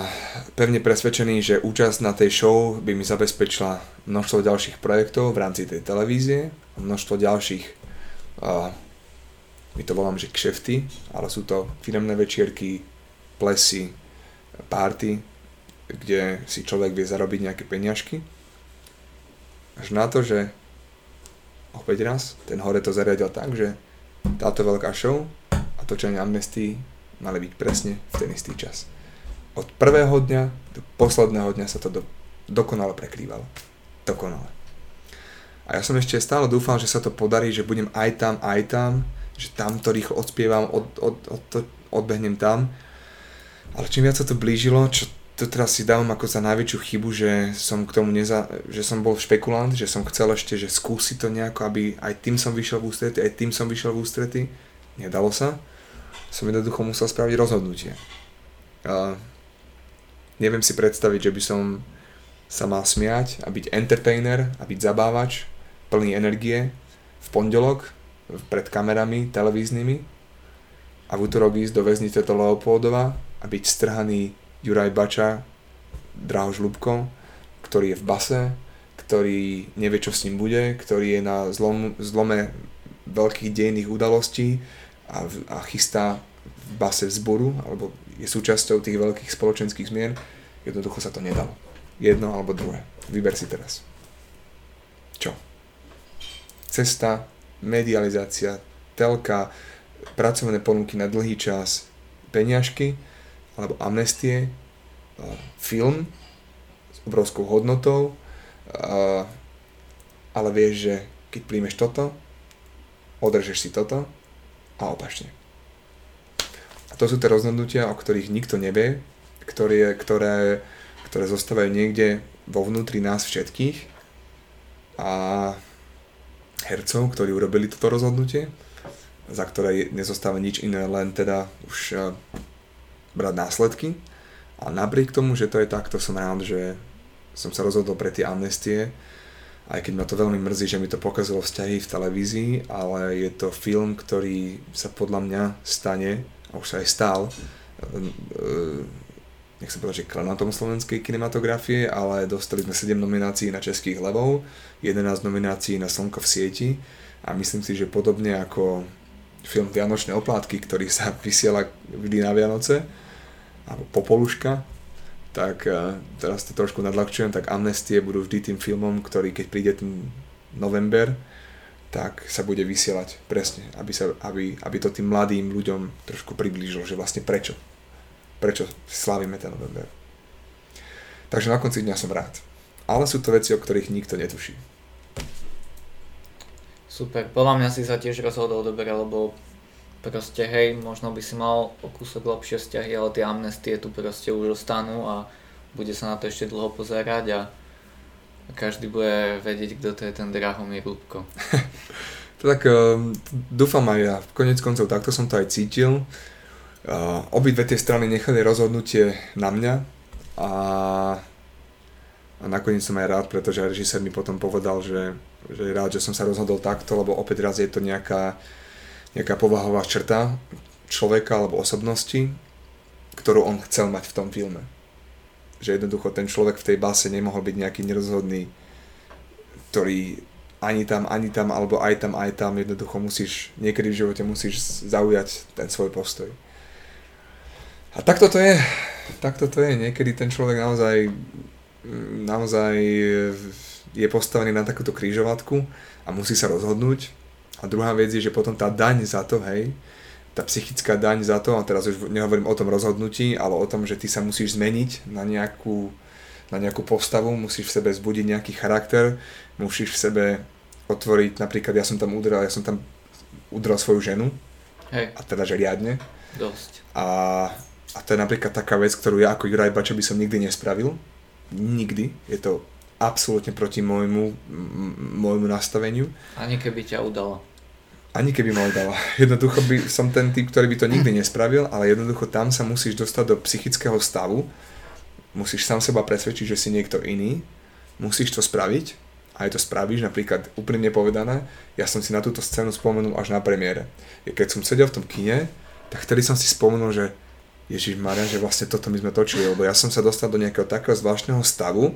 pevne presvedčený, že účasť na tej show by mi zabezpečila množstvo ďalších projektov v rámci tej televízie, množstvo ďalších, uh, my to volám, že kšefty, ale sú to firemné večierky, plesy, party, kde si človek vie zarobiť nejaké peňažky. Až na to, že opäť raz, ten hore to zariadil tak, že táto veľká show a točenie Amnesty mali byť presne v ten istý čas. Od prvého dňa do posledného dňa sa to do, dokonale prekrývalo. Dokonale. A ja som ešte stále dúfal, že sa to podarí, že budem aj tam, aj tam, že tam to rýchlo odspievam, od, od, od, od, odbehnem tam. Ale čím viac sa to blížilo, čo to teraz si dávam ako za najväčšiu chybu, že som k tomu neza, že som bol špekulant, že som chcel ešte, že skúsiť to nejako, aby aj tým som vyšiel v ústrety, aj tým som vyšiel v ústrety. Nedalo sa. som jednoducho musel spraviť rozhodnutie. A neviem si predstaviť, že by som sa mal smiať a byť entertainer a byť zabávač plný energie v pondelok pred kamerami televíznymi a v útorok ísť do väznice to Leopoldova a byť strhaný Juraj Bača, Drahoš Lubko, ktorý je v base, ktorý nevie, čo s ním bude, ktorý je na zlom, zlome veľkých dejných udalostí a, a chystá v base vzboru, alebo je súčasťou tých veľkých spoločenských zmien, jednoducho sa to nedalo. Jedno alebo druhé. Vyber si teraz. Čo? Cesta, medializácia, telka, pracovné ponuky na dlhý čas, peňažky, alebo amnestie, film s obrovskou hodnotou, ale vieš, že keď príjmeš toto, održeš si toto a opačne. A to sú tie rozhodnutia, o ktorých nikto nevie, ktoré, ktoré ktoré zostávajú niekde vo vnútri nás všetkých a hercov, ktorí urobili toto rozhodnutie, za ktoré nezostáva nič iné, len teda už brať následky. A napriek tomu, že to je takto, som rád, že som sa rozhodol pre tie amnestie, aj keď ma to veľmi mrzí, že mi to pokazilo vzťahy v televízii, ale je to film, ktorý sa podľa mňa stane, a už sa aj stal, nechcem povedať, že klanatom slovenskej kinematografie, ale dostali sme 7 nominácií na Českých levov, 11 nominácií na Slnko v sieti a myslím si, že podobne ako film Vianočné oplátky, ktorý sa vysiela vždy na Vianoce, alebo Popoluška, tak uh, teraz to trošku nadľahčujem, tak Amnestie budú vždy tým filmom, ktorý keď príde ten november, tak sa bude vysielať presne, aby, sa, aby, aby to tým mladým ľuďom trošku priblížilo, že vlastne prečo prečo slavíme ten november. Takže na konci dňa som rád. Ale sú to veci, o ktorých nikto netuší. Super, podľa mňa si sa tiež rozhodol dobre, lebo proste hej, možno by si mal o kúsok lepšie vzťahy, ale tie amnestie tu proste už ostanú a bude sa na to ešte dlho pozerať a každý bude vedieť, kto to je ten Drahomír Lubko. tak um, dúfam aj ja. Konec koncov takto som to aj cítil. Uh, obidve tie strany nechali rozhodnutie na mňa a, a nakoniec som aj rád, pretože režisér mi potom povedal, že, že je rád, že som sa rozhodol takto, lebo opäť raz je to nejaká, nejaká povahová črta človeka alebo osobnosti, ktorú on chcel mať v tom filme. Že jednoducho ten človek v tej base nemohol byť nejaký nerozhodný, ktorý ani tam, ani tam, alebo aj tam, aj tam, jednoducho musíš, niekedy v živote musíš zaujať ten svoj postoj. A takto to je. Takto to je. Niekedy ten človek naozaj, naozaj je postavený na takúto krížovatku a musí sa rozhodnúť. A druhá vec je, že potom tá daň za to, hej, tá psychická daň za to, a teraz už nehovorím o tom rozhodnutí, ale o tom, že ty sa musíš zmeniť na nejakú, na nejakú postavu, musíš v sebe zbudiť nejaký charakter, musíš v sebe otvoriť, napríklad ja som tam udrel, ja som tam udrel svoju ženu, Hej. a teda že riadne. Dosť. A a to je napríklad taká vec, ktorú ja ako Juraj Bača by som nikdy nespravil. Nikdy. Je to absolútne proti môjmu, môjmu nastaveniu. Ani keby ťa udala. Ani keby ma. Jednoducho by som ten typ, ktorý by to nikdy nespravil, ale jednoducho tam sa musíš dostať do psychického stavu, musíš sám seba presvedčiť, že si niekto iný, musíš to spraviť aj to spravíš, napríklad úprimne povedané, ja som si na túto scénu spomenul až na premiére. Keď som sedel v tom kine, tak vtedy som si spomenul, že Ježiš Maria, že vlastne toto my sme točili, lebo ja som sa dostal do nejakého takého zvláštneho stavu,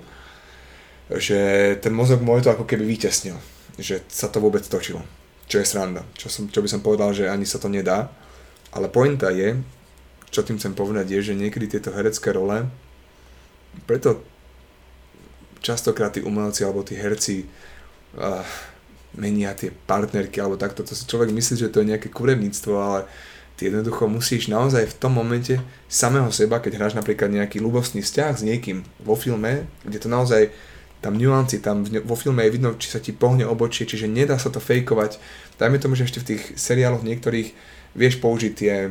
že ten mozog môj to ako keby vytesnil, že sa to vôbec točilo, čo je sranda, čo, som, čo by som povedal, že ani sa to nedá, ale pointa je, čo tým chcem povedať je, že niekedy tieto herecké role, preto častokrát tí umelci alebo tí herci uh, menia tie partnerky alebo takto, to si človek myslí, že to je nejaké kurevníctvo, ale ty jednoducho musíš naozaj v tom momente samého seba, keď hráš napríklad nejaký ľubostný vzťah s niekým vo filme, kde to naozaj tam nuanci, tam vo filme je vidno, či sa ti pohne obočie, čiže nedá sa to fejkovať. Dajme tomu, že ešte v tých seriáloch niektorých vieš použiť tie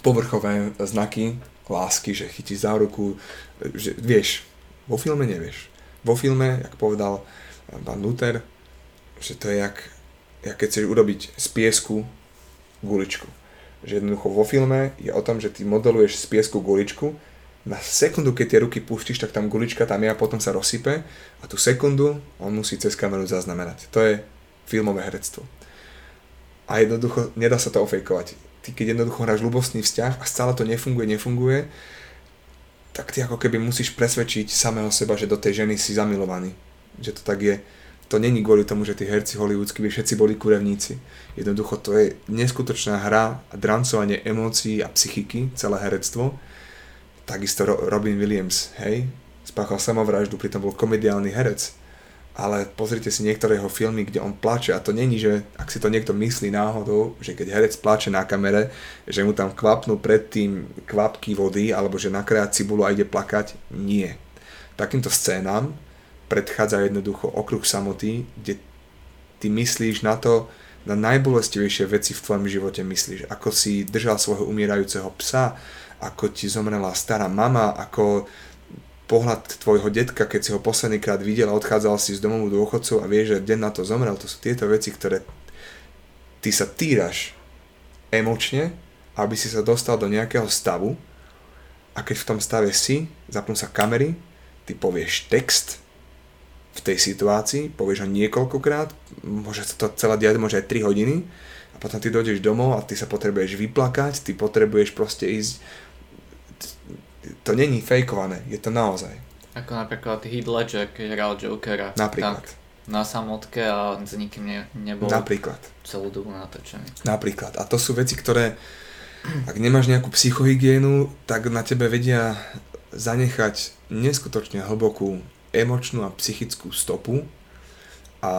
povrchové znaky lásky, že chytíš za ruku, že vieš, vo filme nevieš. Vo filme, jak povedal pán Luther, že to je jak, jak keď chceš urobiť z piesku guličku že jednoducho vo filme je o tom, že ty modeluješ z piesku guličku, na sekundu, keď tie ruky pustíš, tak tam gulička tam je a potom sa rozsype a tú sekundu on musí cez kameru zaznamenať. To je filmové herectvo. A jednoducho nedá sa to ofejkovať. Ty keď jednoducho hráš ľubostný vzťah a stále to nefunguje, nefunguje, tak ty ako keby musíš presvedčiť samého seba, že do tej ženy si zamilovaný. Že to tak je. To není kvôli tomu, že tí herci hollywoodsky by všetci boli kurevníci. Jednoducho to je neskutočná hra a drancovanie emócií a psychiky, celé herectvo Takisto Robin Williams, hej, spáchal samovraždu, pritom bol komediálny herec. Ale pozrite si niektoré jeho filmy, kde on plače a to není, že ak si to niekto myslí náhodou, že keď herec plače na kamere, že mu tam kvapnú predtým kvapky vody alebo že nakrája cibulu a ide plakať. Nie. Takýmto scénám predchádza jednoducho okruh samoty, kde ty myslíš na to, na najbolestivejšie veci v tvojom živote myslíš. Ako si držal svojho umierajúceho psa, ako ti zomrela stará mama, ako pohľad tvojho detka, keď si ho posledný krát videl a odchádzal si z domovu dôchodcov a vieš, že deň na to zomrel, to sú tieto veci, ktoré ty sa týraš emočne, aby si sa dostal do nejakého stavu. A keď v tom stave si, zapnú sa kamery, ty povieš text v tej situácii, povieš ho niekoľkokrát, môže sa to celé diať, môže aj 3 hodiny a potom ty dojdeš domov a ty sa potrebuješ vyplakať, ty potrebuješ proste ísť to není fejkované, je to naozaj. Ako napríklad Heath Ledger, keď hral Jokera. Napríklad. Tak na samotke a s nikým ne, nebol Napríklad. celú dobu natočený. Napríklad. A to sú veci, ktoré, ak nemáš nejakú psychohygienu, tak na tebe vedia zanechať neskutočne hlbokú emočnú a psychickú stopu a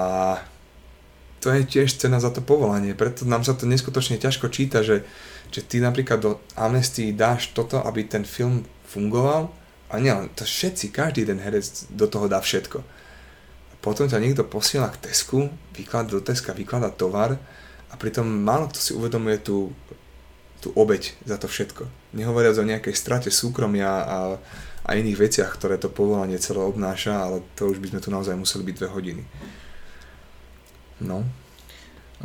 to je tiež cena za to povolanie, preto nám sa to neskutočne ťažko číta, že že ty napríklad do Amnesty dáš toto, aby ten film fungoval a nie, to všetci, každý ten herec do toho dá všetko. A potom ťa niekto posiela k Tesku, vyklada do Teska, vyklada tovar a pritom málo kto si uvedomuje tú, tú obeď za to všetko. Nehovoriac o nejakej strate súkromia a, a iných veciach, ktoré to povolanie celé obnáša, ale to už by sme tu naozaj museli byť dve hodiny. No.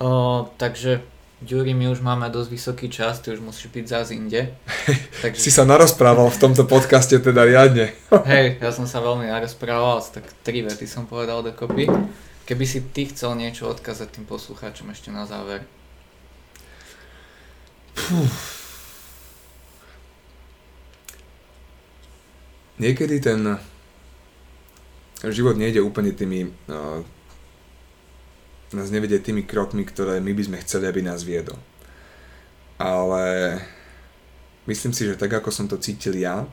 O, takže Ďuri, my už máme dosť vysoký čas, ty už musíš byť zás inde. Takže... si sa narozprával v tomto podcaste teda riadne. Hej, ja som sa veľmi narozprával, tak tri vety som povedal dokopy. Keby si ty chcel niečo odkázať tým poslucháčom ešte na záver. Puh. Niekedy ten život nejde úplne tými uh, nás nevedie tými krokmi, ktoré my by sme chceli, aby nás viedol. Ale myslím si, že tak ako som to cítil ja,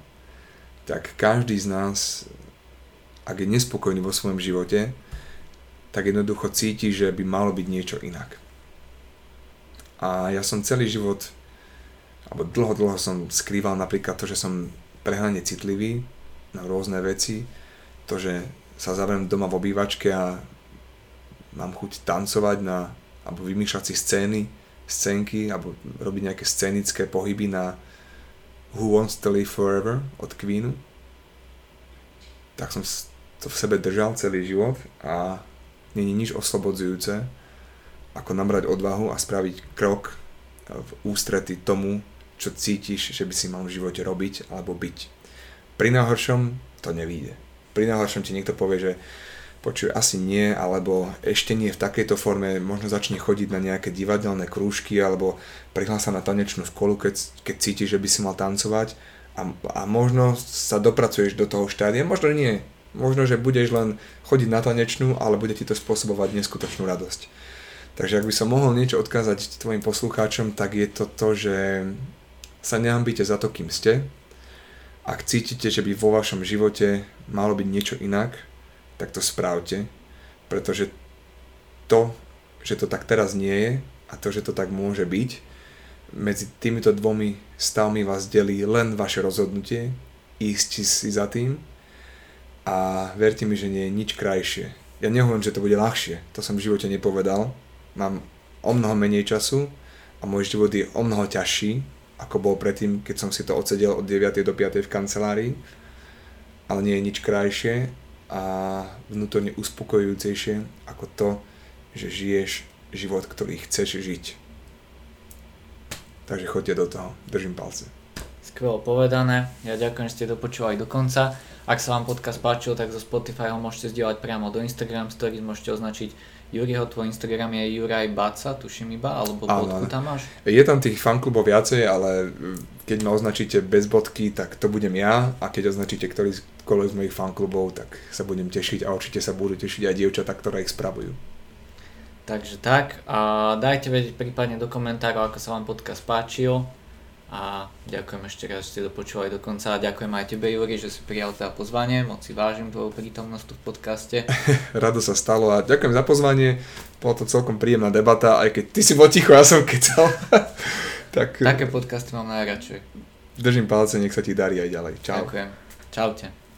tak každý z nás, ak je nespokojný vo svojom živote, tak jednoducho cíti, že by malo byť niečo inak. A ja som celý život, alebo dlho, dlho som skrýval napríklad to, že som prehnane citlivý na rôzne veci, to, že sa zavriem doma v obývačke a mám chuť tancovať na, alebo vymýšľať si scény, scénky, alebo robiť nejaké scénické pohyby na Who Wants to Live Forever od Queenu. Tak som to v sebe držal celý život a není nič oslobodzujúce, ako nabrať odvahu a spraviť krok v ústrety tomu, čo cítiš, že by si mal v živote robiť alebo byť. Pri najhoršom to nevíde. Pri najhoršom ti niekto povie, že počuje asi nie, alebo ešte nie v takejto forme, možno začne chodiť na nejaké divadelné krúžky, alebo prihlása na tanečnú školu, keď, keď cíti, že by si mal tancovať a, a možno sa dopracuješ do toho štádia, možno nie. Možno, že budeš len chodiť na tanečnú, ale bude ti to spôsobovať neskutočnú radosť. Takže ak by som mohol niečo odkázať tvojim poslucháčom, tak je to to, že sa nehambíte za to, kým ste. Ak cítite, že by vo vašom živote malo byť niečo inak, tak to správte, pretože to, že to tak teraz nie je a to, že to tak môže byť, medzi týmito dvomi stavmi vás delí len vaše rozhodnutie, ísť si za tým a verte mi, že nie je nič krajšie. Ja nehovorím, že to bude ľahšie, to som v živote nepovedal, mám o mnoho menej času a môj život je o mnoho ťažší, ako bol predtým, keď som si to odsedel od 9. do 5. v kancelárii, ale nie je nič krajšie a vnútorne uspokojujúcejšie ako to, že žiješ život, ktorý chceš žiť. Takže choďte do toho, držím palce. Skvelo povedané, ja ďakujem, že ste dopočúvali do konca. Ak sa vám podcast páčil, tak zo Spotify ho môžete zdieľať priamo do Instagram stories, môžete označiť Juriho, tvoj Instagram je Juraj Baca, tuším iba, alebo bodku tam máš? Je tam tých fanklubov viacej, ale keď ma označíte bez bodky, tak to budem ja a keď označíte ktorý z mojich fanklubov, tak sa budem tešiť a určite sa budú tešiť aj dievčatá, ktoré ich spravujú. Takže tak a dajte vedieť prípadne do komentárov, ako sa vám podcast páčil a ďakujem ešte raz, že ste dopočúvali do konca a ďakujem aj tebe Juri, že si prijal teda pozvanie, moc si vážim tvoju prítomnosť tu v podcaste. Rado sa stalo a ďakujem za pozvanie, bola to celkom príjemná debata, aj keď ty si bol ticho, ja som kecal. tak, Také podcasty mám najradšej. Držím palce, nech sa ti darí aj ďalej. Čau. Ďakujem. Čaute.